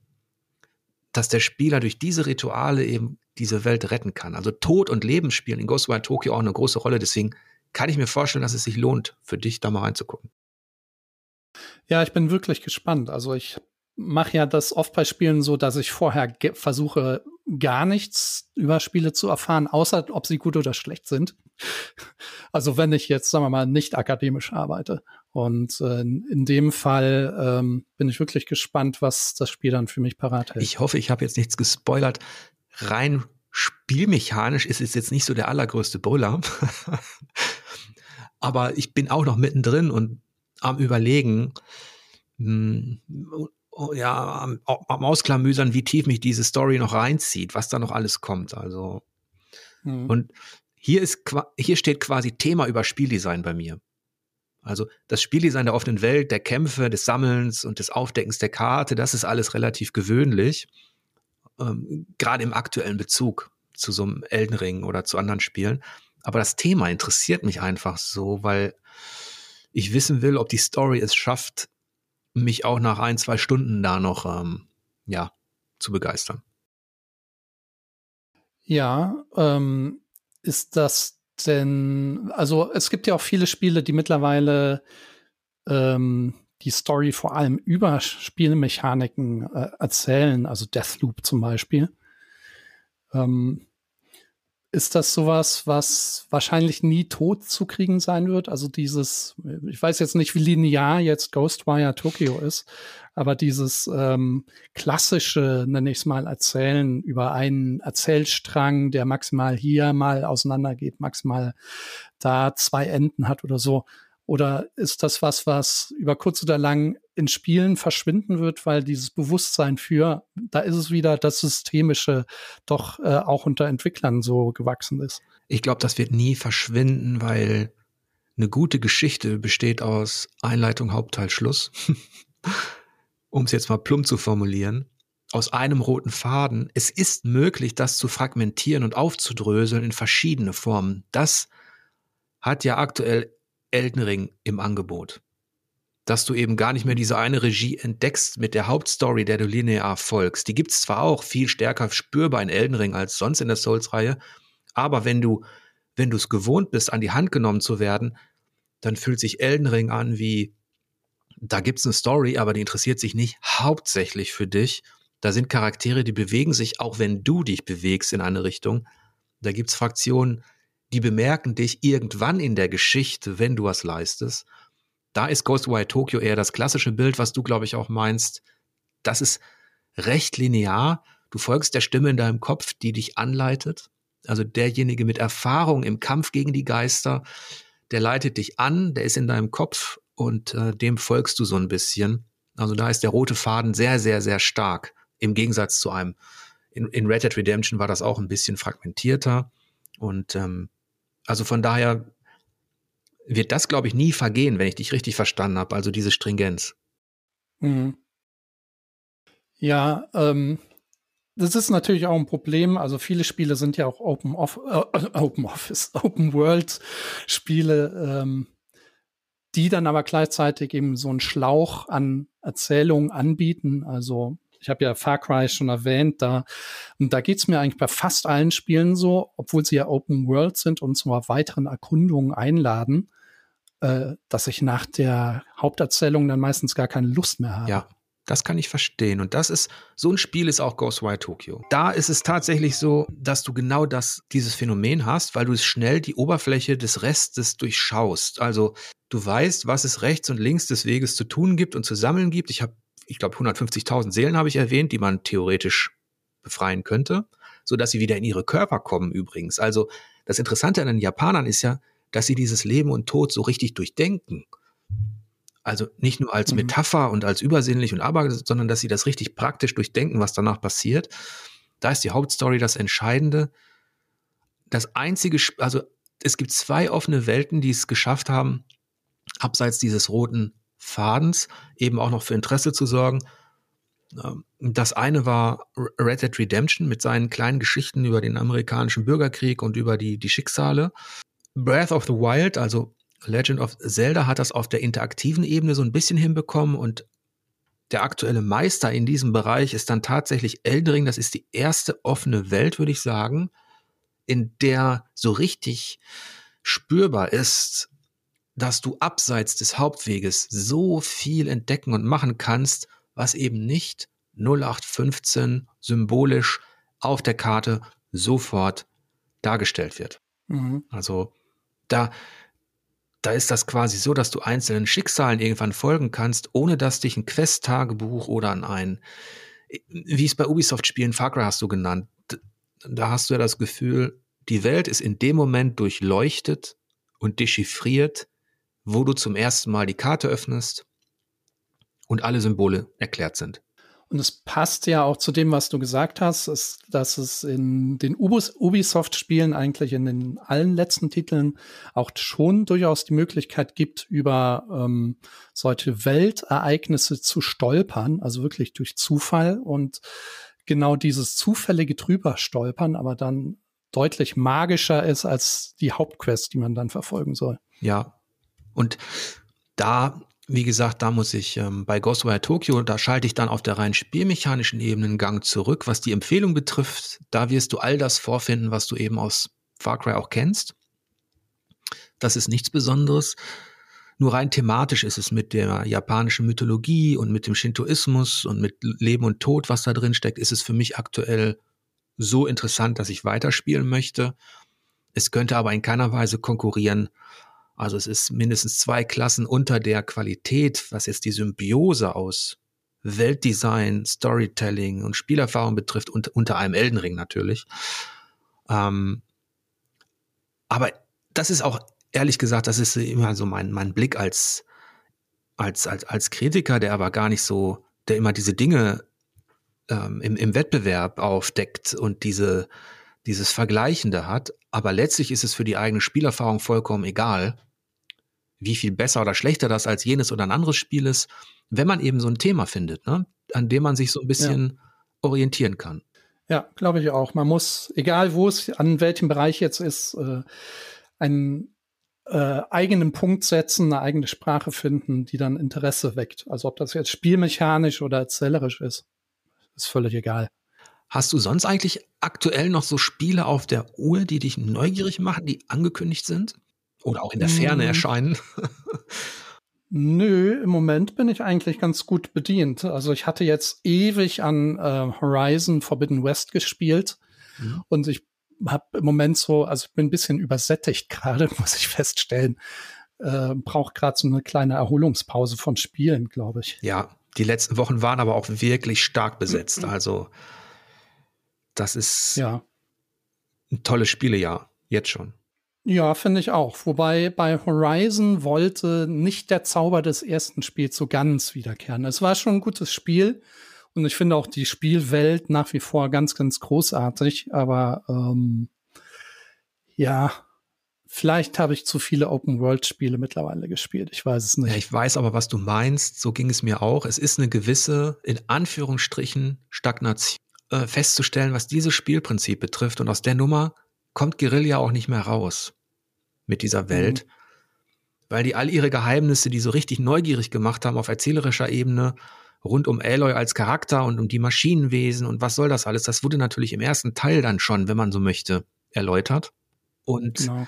S1: dass der Spieler durch diese Rituale eben diese Welt retten kann. Also Tod und Leben spielen in Ghostwire Tokyo auch eine große Rolle. Deswegen kann ich mir vorstellen, dass es sich lohnt, für dich da mal reinzugucken.
S2: Ja, ich bin wirklich gespannt. Also ich mache ja das oft bei Spielen so, dass ich vorher versuche, gar nichts über Spiele zu erfahren, außer ob sie gut oder schlecht sind. Also wenn ich jetzt, sagen wir mal, nicht akademisch arbeite. Und äh, in dem Fall ähm, bin ich wirklich gespannt, was das Spiel dann für mich parat hält.
S1: Ich hoffe, ich habe jetzt nichts gespoilert. Rein spielmechanisch ist es jetzt nicht so der allergrößte Brüller. aber ich bin auch noch mittendrin und am Überlegen, mh, hm, ja, am, am Ausklamüsern, wie tief mich diese Story noch reinzieht, was da noch alles kommt. Also, mhm. und hier ist, hier steht quasi Thema über Spieldesign bei mir. Also das Spieldesign der offenen Welt, der Kämpfe, des Sammelns und des Aufdeckens der Karte, das ist alles relativ gewöhnlich. Ähm, Gerade im aktuellen Bezug zu so einem Elden Ring oder zu anderen Spielen. Aber das Thema interessiert mich einfach so, weil ich wissen will, ob die Story es schafft, mich auch nach ein, zwei Stunden da noch, ähm, ja, zu begeistern.
S2: Ja, ähm, ist das denn, also es gibt ja auch viele Spiele, die mittlerweile ähm, die Story vor allem über Spielmechaniken äh, erzählen, also Deathloop zum Beispiel. Ähm, ist das sowas, was wahrscheinlich nie tot zu kriegen sein wird? Also dieses, ich weiß jetzt nicht, wie linear jetzt Ghostwire Tokyo ist, aber dieses ähm, klassische, nenne ich es mal, Erzählen über einen Erzählstrang, der maximal hier mal auseinandergeht, maximal da zwei Enden hat oder so. Oder ist das was, was über kurz oder lang in Spielen verschwinden wird, weil dieses Bewusstsein für, da ist es wieder das Systemische, doch äh, auch unter Entwicklern so gewachsen ist?
S1: Ich glaube, das wird nie verschwinden, weil eine gute Geschichte besteht aus Einleitung, Hauptteil, Schluss. um es jetzt mal plump zu formulieren. Aus einem roten Faden. Es ist möglich, das zu fragmentieren und aufzudröseln in verschiedene Formen. Das hat ja aktuell Elden Ring im Angebot. Dass du eben gar nicht mehr diese eine Regie entdeckst mit der Hauptstory, der du linear folgst. Die gibt es zwar auch viel stärker spürbar in Elden Ring als sonst in der Souls-Reihe, aber wenn du, wenn du es gewohnt bist, an die Hand genommen zu werden, dann fühlt sich Elden Ring an wie, da gibt es eine Story, aber die interessiert sich nicht hauptsächlich für dich. Da sind Charaktere, die bewegen sich, auch wenn du dich bewegst in eine Richtung. Da gibt es Fraktionen, die bemerken dich irgendwann in der Geschichte, wenn du was leistest. Da ist Ghostwire Tokyo eher das klassische Bild, was du, glaube ich, auch meinst. Das ist recht linear. Du folgst der Stimme in deinem Kopf, die dich anleitet. Also derjenige mit Erfahrung im Kampf gegen die Geister, der leitet dich an, der ist in deinem Kopf und äh, dem folgst du so ein bisschen. Also da ist der rote Faden sehr, sehr, sehr stark im Gegensatz zu einem. In, in Red Dead Redemption war das auch ein bisschen fragmentierter und ähm, also von daher wird das, glaube ich, nie vergehen, wenn ich dich richtig verstanden habe. Also diese Stringenz.
S2: Mhm. Ja, ähm, das ist natürlich auch ein Problem. Also viele Spiele sind ja auch Open, Off äh, Open Office, Open World Spiele, ähm, die dann aber gleichzeitig eben so einen Schlauch an Erzählungen anbieten. Also ich habe ja Far Cry schon erwähnt, da, und da geht's mir eigentlich bei fast allen Spielen so, obwohl sie ja Open World sind und zu weiteren Erkundungen einladen, äh, dass ich nach der Haupterzählung dann meistens gar keine Lust mehr habe.
S1: Ja. Das kann ich verstehen. Und das ist, so ein Spiel ist auch Ghostwire Tokyo. Da ist es tatsächlich so, dass du genau das, dieses Phänomen hast, weil du schnell die Oberfläche des Restes durchschaust. Also du weißt, was es rechts und links des Weges zu tun gibt und zu sammeln gibt. Ich habe ich glaube, 150.000 Seelen habe ich erwähnt, die man theoretisch befreien könnte, so dass sie wieder in ihre Körper kommen übrigens. Also das Interessante an den Japanern ist ja, dass sie dieses Leben und Tod so richtig durchdenken. Also nicht nur als mhm. Metapher und als übersinnlich und aber, sondern dass sie das richtig praktisch durchdenken, was danach passiert. Da ist die Hauptstory das Entscheidende. Das einzige, also es gibt zwei offene Welten, die es geschafft haben, abseits dieses roten Fadens eben auch noch für Interesse zu sorgen. Ähm, das eine war Red Dead Redemption mit seinen kleinen Geschichten über den amerikanischen Bürgerkrieg und über die, die Schicksale. Breath of the Wild, also Legend of Zelda, hat das auf der interaktiven Ebene so ein bisschen hinbekommen und der aktuelle Meister in diesem Bereich ist dann tatsächlich Eldering. Das ist die erste offene Welt, würde ich sagen, in der so richtig spürbar ist, dass du abseits des Hauptweges so viel entdecken und machen kannst, was eben nicht 0815 symbolisch auf der Karte sofort dargestellt wird. Mhm. Also da, da ist das quasi so, dass du einzelnen Schicksalen irgendwann folgen kannst, ohne dass dich ein Quest-Tagebuch oder an ein, wie es bei Ubisoft-Spielen, Far Cry hast du genannt, da hast du ja das Gefühl, die Welt ist in dem Moment durchleuchtet und dechiffriert, wo du zum ersten Mal die Karte öffnest und alle Symbole erklärt sind.
S2: Und es passt ja auch zu dem, was du gesagt hast, ist, dass es in den Ubisoft-Spielen eigentlich in den allen letzten Titeln auch schon durchaus die Möglichkeit gibt, über ähm, solche Weltereignisse zu stolpern, also wirklich durch Zufall und genau dieses zufällige drüber stolpern, aber dann deutlich magischer ist als die Hauptquest, die man dann verfolgen soll.
S1: Ja, und da, wie gesagt, da muss ich ähm, bei Ghostwire Tokyo, da schalte ich dann auf der rein spielmechanischen Ebene einen Gang zurück. Was die Empfehlung betrifft, da wirst du all das vorfinden, was du eben aus Far Cry auch kennst. Das ist nichts Besonderes. Nur rein thematisch ist es mit der japanischen Mythologie und mit dem Shintoismus und mit Leben und Tod, was da drin steckt, ist es für mich aktuell so interessant, dass ich weiterspielen möchte. Es könnte aber in keiner Weise konkurrieren. Also es ist mindestens zwei Klassen unter der Qualität, was jetzt die Symbiose aus Weltdesign, Storytelling und Spielerfahrung betrifft, und, unter einem Eldenring natürlich. Ähm, aber das ist auch ehrlich gesagt, das ist immer so mein, mein Blick als, als, als, als Kritiker, der aber gar nicht so, der immer diese Dinge ähm, im, im Wettbewerb aufdeckt und diese, dieses Vergleichende hat. Aber letztlich ist es für die eigene Spielerfahrung vollkommen egal, wie viel besser oder schlechter das als jenes oder ein anderes Spiel ist, wenn man eben so ein Thema findet, ne, an dem man sich so ein bisschen ja. orientieren kann.
S2: Ja, glaube ich auch. Man muss, egal wo es, an welchem Bereich jetzt ist, äh, einen äh, eigenen Punkt setzen, eine eigene Sprache finden, die dann Interesse weckt. Also ob das jetzt spielmechanisch oder erzählerisch ist, ist völlig egal.
S1: Hast du sonst eigentlich aktuell noch so Spiele auf der Uhr, die dich neugierig machen, die angekündigt sind? Oder auch in der Ferne hm. erscheinen?
S2: Nö, im Moment bin ich eigentlich ganz gut bedient. Also ich hatte jetzt ewig an äh, Horizon Forbidden West gespielt mhm. und ich habe im Moment so, also ich bin ein bisschen übersättigt gerade, muss ich feststellen. Äh, Brauche gerade so eine kleine Erholungspause von Spielen, glaube ich.
S1: Ja, die letzten Wochen waren aber auch wirklich stark besetzt. Mhm. Also das ist ja. ein tolles Spielejahr, jetzt schon.
S2: Ja, finde ich auch. Wobei bei Horizon wollte nicht der Zauber des ersten Spiels so ganz wiederkehren. Es war schon ein gutes Spiel und ich finde auch die Spielwelt nach wie vor ganz, ganz großartig. Aber ähm, ja, vielleicht habe ich zu viele Open-World-Spiele mittlerweile gespielt. Ich weiß es nicht. Ja,
S1: ich weiß aber, was du meinst. So ging es mir auch. Es ist eine gewisse, in Anführungsstrichen, Stagnation äh, festzustellen, was dieses Spielprinzip betrifft. Und aus der Nummer kommt Guerilla auch nicht mehr raus mit dieser mhm. Welt, mhm. weil die all ihre Geheimnisse, die so richtig neugierig gemacht haben auf erzählerischer Ebene, rund um Aloy als Charakter und um die Maschinenwesen und was soll das alles, das wurde natürlich im ersten Teil dann schon, wenn man so möchte, erläutert. Und genau.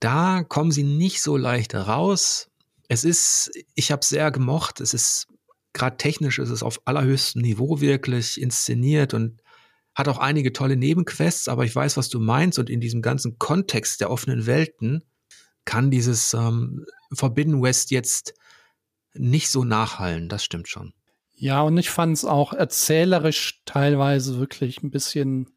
S1: da kommen sie nicht so leicht raus. Es ist, ich habe sehr gemocht, es ist gerade technisch, es ist auf allerhöchstem Niveau wirklich inszeniert und hat auch einige tolle Nebenquests, aber ich weiß, was du meinst und in diesem ganzen Kontext der offenen Welten kann dieses ähm, Forbidden West jetzt nicht so nachhallen, das stimmt schon.
S2: Ja, und ich fand es auch erzählerisch teilweise wirklich ein bisschen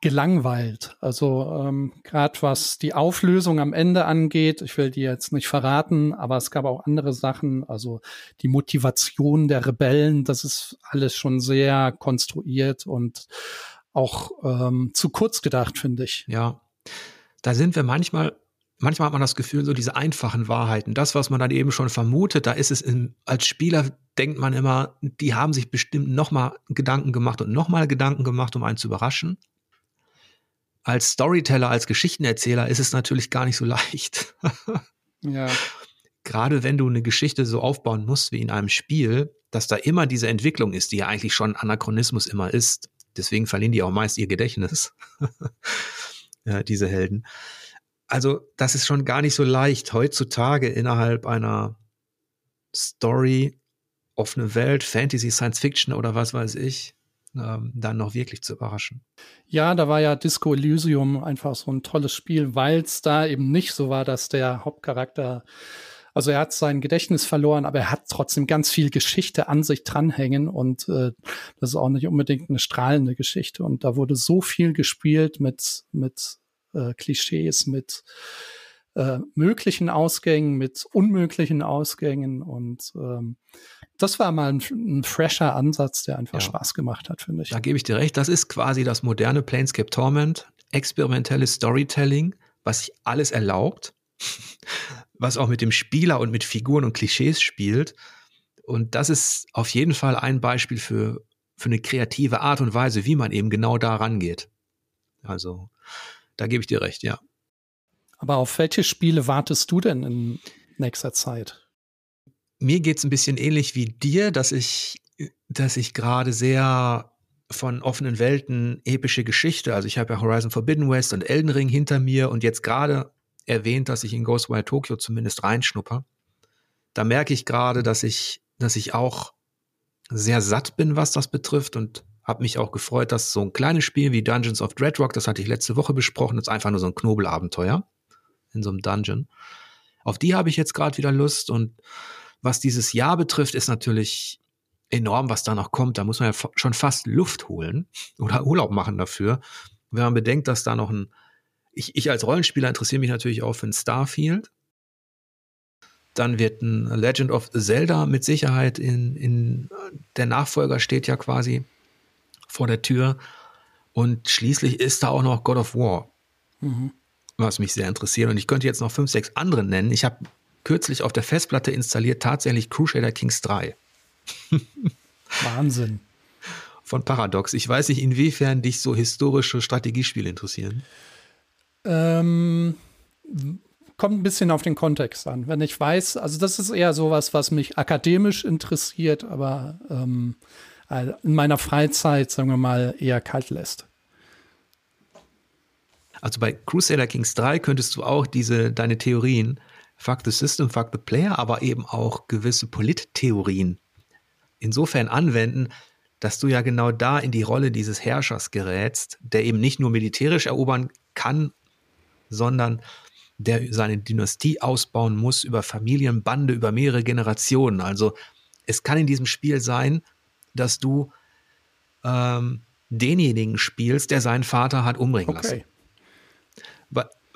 S2: gelangweilt. Also ähm, gerade was die Auflösung am Ende angeht, ich will die jetzt nicht verraten, aber es gab auch andere Sachen, also die Motivation der Rebellen, das ist alles schon sehr konstruiert und auch ähm, zu kurz gedacht, finde ich.
S1: Ja, da sind wir manchmal manchmal hat man das Gefühl, so diese einfachen Wahrheiten, das, was man dann eben schon vermutet, da ist es in, als Spieler denkt man immer, die haben sich bestimmt nochmal Gedanken gemacht und nochmal Gedanken gemacht, um einen zu überraschen als Storyteller, als Geschichtenerzähler ist es natürlich gar nicht so leicht. ja. Gerade wenn du eine Geschichte so aufbauen musst wie in einem Spiel, dass da immer diese Entwicklung ist, die ja eigentlich schon Anachronismus immer ist. Deswegen verlieren die auch meist ihr Gedächtnis. ja, diese Helden. Also, das ist schon gar nicht so leicht, heutzutage innerhalb einer Story, offene Welt, Fantasy, Science Fiction oder was weiß ich, ähm, dann noch wirklich zu überraschen.
S2: Ja, da war ja Disco Elysium einfach so ein tolles Spiel, weil es da eben nicht so war, dass der Hauptcharakter also er hat sein Gedächtnis verloren, aber er hat trotzdem ganz viel Geschichte an sich dranhängen und äh, das ist auch nicht unbedingt eine strahlende Geschichte. Und da wurde so viel gespielt mit mit äh, Klischees, mit äh, möglichen Ausgängen, mit unmöglichen Ausgängen und ähm, das war mal ein, ein fresher Ansatz, der einfach ja. Spaß gemacht hat, finde ich.
S1: Da gebe ich dir recht. Das ist quasi das moderne Planescape Torment, experimentelles Storytelling, was sich alles erlaubt, was auch mit dem Spieler und mit Figuren und Klischees spielt. Und das ist auf jeden Fall ein Beispiel für, für eine kreative Art und Weise, wie man eben genau da rangeht. Also, da gebe ich dir recht, ja.
S2: Aber auf welche Spiele wartest du denn in nächster Zeit?
S1: Mir geht's ein bisschen ähnlich wie dir, dass ich, dass ich gerade sehr von offenen Welten epische Geschichte, also ich habe ja Horizon Forbidden West und Elden Ring hinter mir und jetzt gerade erwähnt, dass ich in Ghostwire Tokyo zumindest reinschnupper. Da merke ich gerade, dass ich, dass ich auch sehr satt bin, was das betrifft und habe mich auch gefreut, dass so ein kleines Spiel wie Dungeons of Dreadrock, das hatte ich letzte Woche besprochen, ist einfach nur so ein Knobelabenteuer in so einem Dungeon. Auf die habe ich jetzt gerade wieder Lust und was dieses Jahr betrifft, ist natürlich enorm, was da noch kommt. Da muss man ja schon fast Luft holen oder Urlaub machen dafür. Wenn man bedenkt, dass da noch ein, ich, ich als Rollenspieler interessiere mich natürlich auch für ein Starfield. Dann wird ein Legend of Zelda mit Sicherheit in, in der Nachfolger steht ja quasi vor der Tür. Und schließlich ist da auch noch God of War, mhm. was mich sehr interessiert. Und ich könnte jetzt noch fünf, sechs andere nennen. Ich habe kürzlich auf der Festplatte installiert tatsächlich Crusader Kings 3.
S2: Wahnsinn.
S1: Von Paradox. Ich weiß nicht, inwiefern dich so historische Strategiespiele interessieren.
S2: Ähm, kommt ein bisschen auf den Kontext an. Wenn ich weiß, also das ist eher sowas, was mich akademisch interessiert, aber ähm, äh, in meiner Freizeit, sagen wir mal, eher kalt lässt.
S1: Also bei Crusader Kings 3 könntest du auch diese, deine Theorien, fuck the system, fuck the player, aber eben auch gewisse Polittheorien insofern anwenden, dass du ja genau da in die Rolle dieses Herrschers gerätst, der eben nicht nur militärisch erobern kann, sondern der seine Dynastie ausbauen muss über Familienbande, über mehrere Generationen. Also es kann in diesem Spiel sein, dass du ähm, denjenigen spielst, der seinen Vater hat umbringen okay. lassen.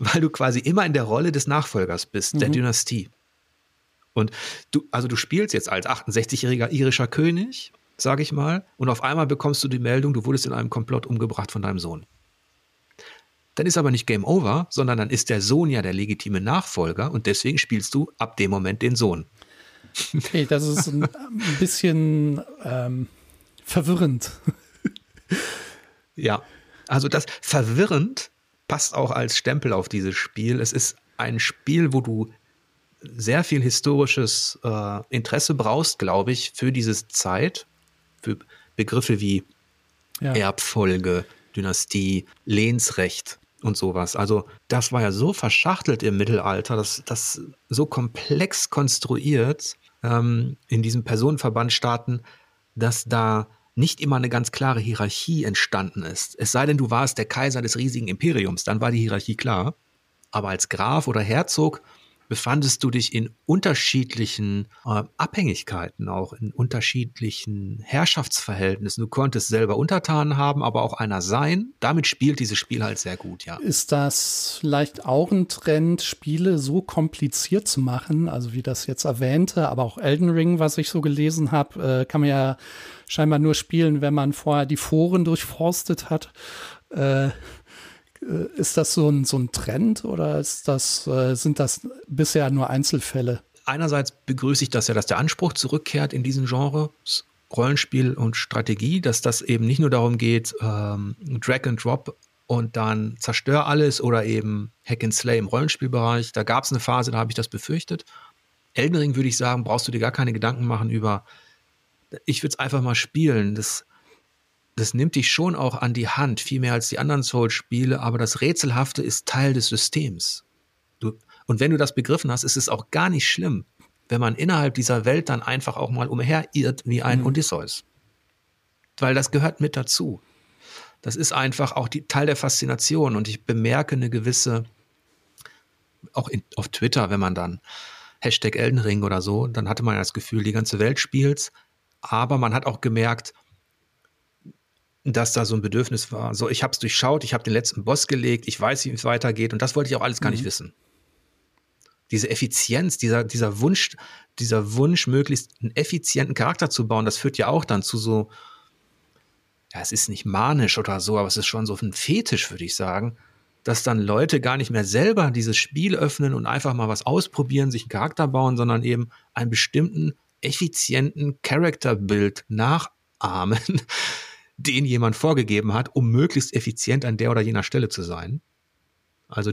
S1: Weil, du quasi immer in der Rolle des Nachfolgers bist, mhm. der Dynastie. Und du, also du spielst jetzt als 68-jähriger irischer König, sag ich mal, und auf einmal bekommst du die Meldung, du wurdest in einem Komplott umgebracht von deinem Sohn. Dann ist aber nicht Game Over, sondern dann ist der Sohn ja der legitime Nachfolger und deswegen spielst du ab dem Moment den Sohn.
S2: Okay, das ist ein, ein bisschen ähm, verwirrend.
S1: ja, also das verwirrend passt auch als Stempel auf dieses Spiel. Es ist ein Spiel, wo du sehr viel historisches äh, Interesse brauchst, glaube ich, für diese Zeit, für Begriffe wie ja. Erbfolge, Dynastie, Lehnsrecht und sowas. Also das war ja so verschachtelt im Mittelalter, das, das so komplex konstruiert ähm, in diesem Personenverbandstaaten, dass da nicht immer eine ganz klare Hierarchie entstanden ist. Es sei denn, du warst der Kaiser des riesigen Imperiums, dann war die Hierarchie klar. Aber als Graf oder Herzog befandest du dich in unterschiedlichen äh, Abhängigkeiten, auch in unterschiedlichen Herrschaftsverhältnissen. Du konntest selber Untertanen haben, aber auch einer sein. Damit spielt dieses Spiel halt sehr gut, ja.
S2: Ist das vielleicht auch ein Trend, Spiele so kompliziert zu machen? Also wie das jetzt erwähnte, aber auch Elden Ring, was ich so gelesen habe, äh, kann man ja scheinbar nur spielen, wenn man vorher die Foren durchforstet hat. Äh, ist das so ein, so ein Trend oder ist das, äh, sind das bisher nur Einzelfälle?
S1: Einerseits begrüße ich das ja, dass der Anspruch zurückkehrt in diesen Genre, Rollenspiel und Strategie, dass das eben nicht nur darum geht, ähm, Drag and Drop und dann zerstör alles oder eben Hack and Slay im Rollenspielbereich. Da gab es eine Phase, da habe ich das befürchtet. Elden Ring würde ich sagen, brauchst du dir gar keine Gedanken machen über, ich würde es einfach mal spielen. Das das nimmt dich schon auch an die Hand, viel mehr als die anderen Souls-Spiele, aber das Rätselhafte ist Teil des Systems. Du, und wenn du das begriffen hast, ist es auch gar nicht schlimm, wenn man innerhalb dieser Welt dann einfach auch mal umherirrt wie ein mhm. Odysseus. Weil das gehört mit dazu. Das ist einfach auch die, Teil der Faszination und ich bemerke eine gewisse, auch in, auf Twitter, wenn man dann Hashtag Eldenring oder so, dann hatte man das Gefühl, die ganze Welt spielt, aber man hat auch gemerkt, dass da so ein Bedürfnis war. So, ich habe es durchschaut, ich habe den letzten Boss gelegt, ich weiß, wie es weitergeht und das wollte ich auch alles gar mhm. nicht wissen. Diese Effizienz, dieser, dieser Wunsch, dieser Wunsch, möglichst einen effizienten Charakter zu bauen, das führt ja auch dann zu so, ja, es ist nicht manisch oder so, aber es ist schon so ein Fetisch, würde ich sagen, dass dann Leute gar nicht mehr selber dieses Spiel öffnen und einfach mal was ausprobieren, sich einen Charakter bauen, sondern eben einen bestimmten effizienten Charakterbild nachahmen den jemand vorgegeben hat, um möglichst effizient an der oder jener Stelle zu sein. Also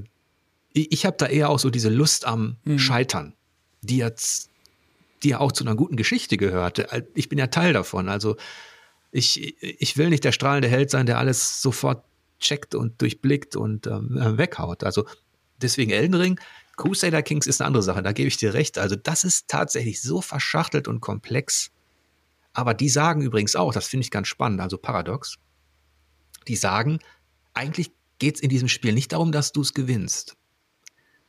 S1: ich, ich habe da eher auch so diese Lust am mhm. Scheitern, die jetzt, die ja auch zu einer guten Geschichte gehörte. Ich bin ja Teil davon. Also ich, ich will nicht der strahlende Held sein, der alles sofort checkt und durchblickt und ähm, weghaut. Also deswegen Elden Ring. Crusader Kings ist eine andere Sache, da gebe ich dir recht. Also das ist tatsächlich so verschachtelt und komplex. Aber die sagen übrigens auch, das finde ich ganz spannend, also paradox, die sagen, eigentlich geht es in diesem Spiel nicht darum, dass du es gewinnst.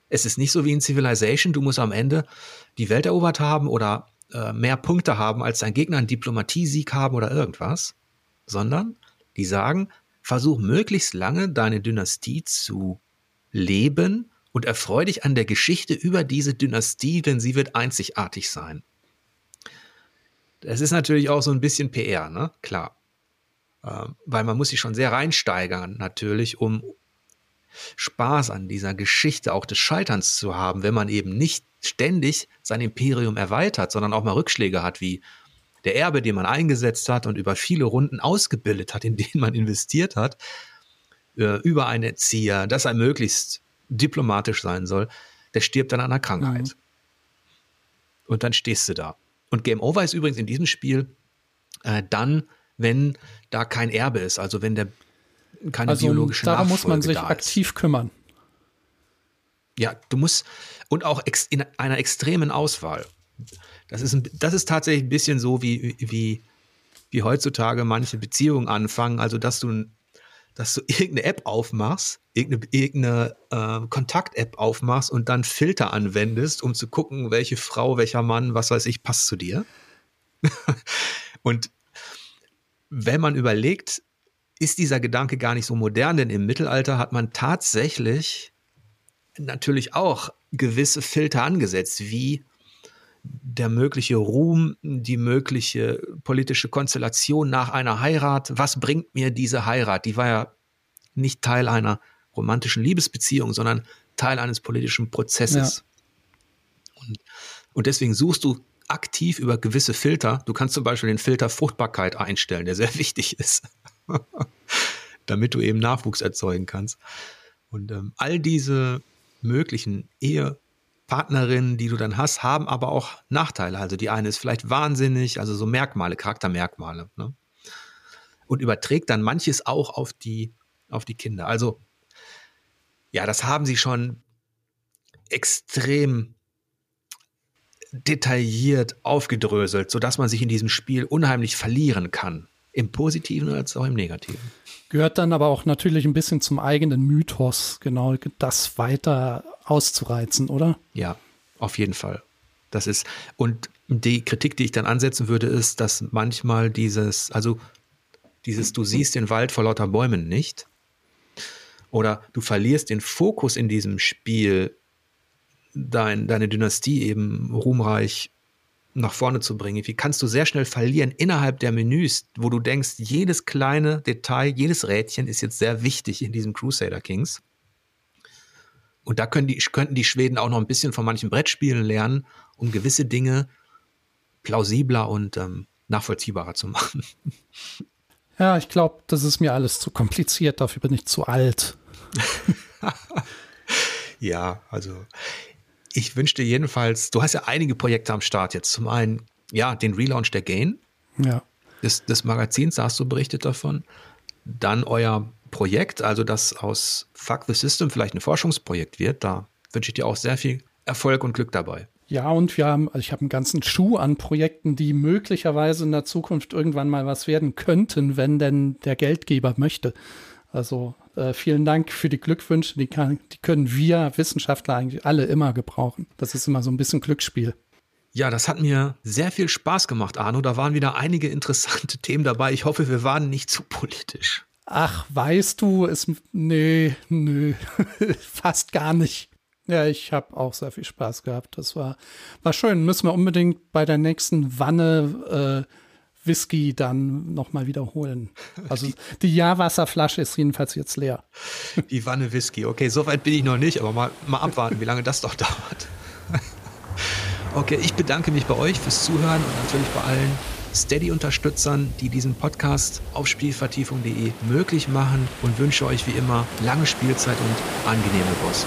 S1: Es ist nicht so wie in Civilization, du musst am Ende die Welt erobert haben oder äh, mehr Punkte haben als dein Gegner, einen Diplomatiesieg haben oder irgendwas, sondern die sagen, versuch möglichst lange deine Dynastie zu leben und erfreu dich an der Geschichte über diese Dynastie, denn sie wird einzigartig sein. Das ist natürlich auch so ein bisschen PR, ne? Klar. Ähm, weil man muss sich schon sehr reinsteigern, natürlich, um Spaß an dieser Geschichte auch des Scheiterns zu haben, wenn man eben nicht ständig sein Imperium erweitert, sondern auch mal Rückschläge hat, wie der Erbe, den man eingesetzt hat und über viele Runden ausgebildet hat, in denen man investiert hat, äh, über einen Erzieher, dass er möglichst diplomatisch sein soll, der stirbt dann an einer Krankheit. Mhm. Und dann stehst du da. Und Game Over ist übrigens in diesem Spiel äh, dann, wenn da kein Erbe ist, also wenn der keine also biologische
S2: da
S1: Nachfolge
S2: muss man sich aktiv kümmern.
S1: Ja, du musst und auch in einer extremen Auswahl. Das ist, ein, das ist tatsächlich ein bisschen so, wie, wie, wie heutzutage manche Beziehungen anfangen. Also, dass du, dass du irgendeine App aufmachst, irgendeine, irgendeine äh, Kontakt-App aufmachst und dann Filter anwendest, um zu gucken, welche Frau, welcher Mann, was weiß ich, passt zu dir. und wenn man überlegt, ist dieser Gedanke gar nicht so modern, denn im Mittelalter hat man tatsächlich natürlich auch gewisse Filter angesetzt, wie der mögliche Ruhm, die mögliche politische Konstellation nach einer Heirat. Was bringt mir diese Heirat? Die war ja nicht Teil einer romantischen Liebesbeziehung, sondern Teil eines politischen Prozesses. Ja. Und, und deswegen suchst du aktiv über gewisse Filter. Du kannst zum Beispiel den Filter Fruchtbarkeit einstellen, der sehr wichtig ist, damit du eben Nachwuchs erzeugen kannst. Und ähm, all diese möglichen Ehepartnerinnen, die du dann hast, haben aber auch Nachteile. Also die eine ist vielleicht wahnsinnig, also so Merkmale, Charaktermerkmale. Ne? Und überträgt dann manches auch auf die, auf die Kinder. Also ja, das haben sie schon extrem detailliert aufgedröselt, sodass man sich in diesem Spiel unheimlich verlieren kann. Im Positiven als auch im Negativen.
S2: Gehört dann aber auch natürlich ein bisschen zum eigenen Mythos, genau das weiter auszureizen, oder?
S1: Ja, auf jeden Fall. Das ist, und die Kritik, die ich dann ansetzen würde, ist, dass manchmal dieses, also dieses, du siehst den Wald vor lauter Bäumen nicht. Oder du verlierst den Fokus in diesem Spiel dein, deine Dynastie eben ruhmreich nach vorne zu bringen. Wie kannst du sehr schnell verlieren innerhalb der Menüs, wo du denkst, jedes kleine Detail, jedes Rädchen ist jetzt sehr wichtig in diesem Crusader Kings. Und da können die, könnten die Schweden auch noch ein bisschen von manchen Brettspielen lernen, um gewisse Dinge plausibler und ähm, nachvollziehbarer zu machen.
S2: Ja, ich glaube, das ist mir alles zu kompliziert, dafür bin ich zu alt.
S1: ja, also ich wünschte jedenfalls, du hast ja einige Projekte am Start jetzt. Zum einen, ja, den Relaunch der Gain.
S2: Ja.
S1: Des, des Magazins, da hast du berichtet davon. Dann euer Projekt, also das aus Fuck the System vielleicht ein Forschungsprojekt wird. Da wünsche ich dir auch sehr viel Erfolg und Glück dabei.
S2: Ja, und wir haben, also ich habe einen ganzen Schuh an Projekten, die möglicherweise in der Zukunft irgendwann mal was werden könnten, wenn denn der Geldgeber möchte. Also äh, vielen Dank für die Glückwünsche. Die, kann, die können wir Wissenschaftler eigentlich alle immer gebrauchen. Das ist immer so ein bisschen Glücksspiel.
S1: Ja, das hat mir sehr viel Spaß gemacht, Arno. Da waren wieder einige interessante Themen dabei. Ich hoffe, wir waren nicht zu politisch.
S2: Ach, weißt du, es, nee, nö, fast gar nicht. Ja, ich habe auch sehr viel Spaß gehabt. Das war, war schön. Müssen wir unbedingt bei der nächsten Wanne äh, Whisky dann nochmal wiederholen. Also die, die Jahrwasserflasche ist jedenfalls jetzt leer.
S1: Die Wanne Whisky. Okay, so weit bin ich noch nicht, aber mal, mal abwarten, wie lange das doch dauert. Okay, ich bedanke mich bei euch fürs Zuhören und natürlich bei allen Steady-Unterstützern, die diesen Podcast auf Spielvertiefung.de möglich machen und wünsche euch wie immer lange Spielzeit und angenehme Boss.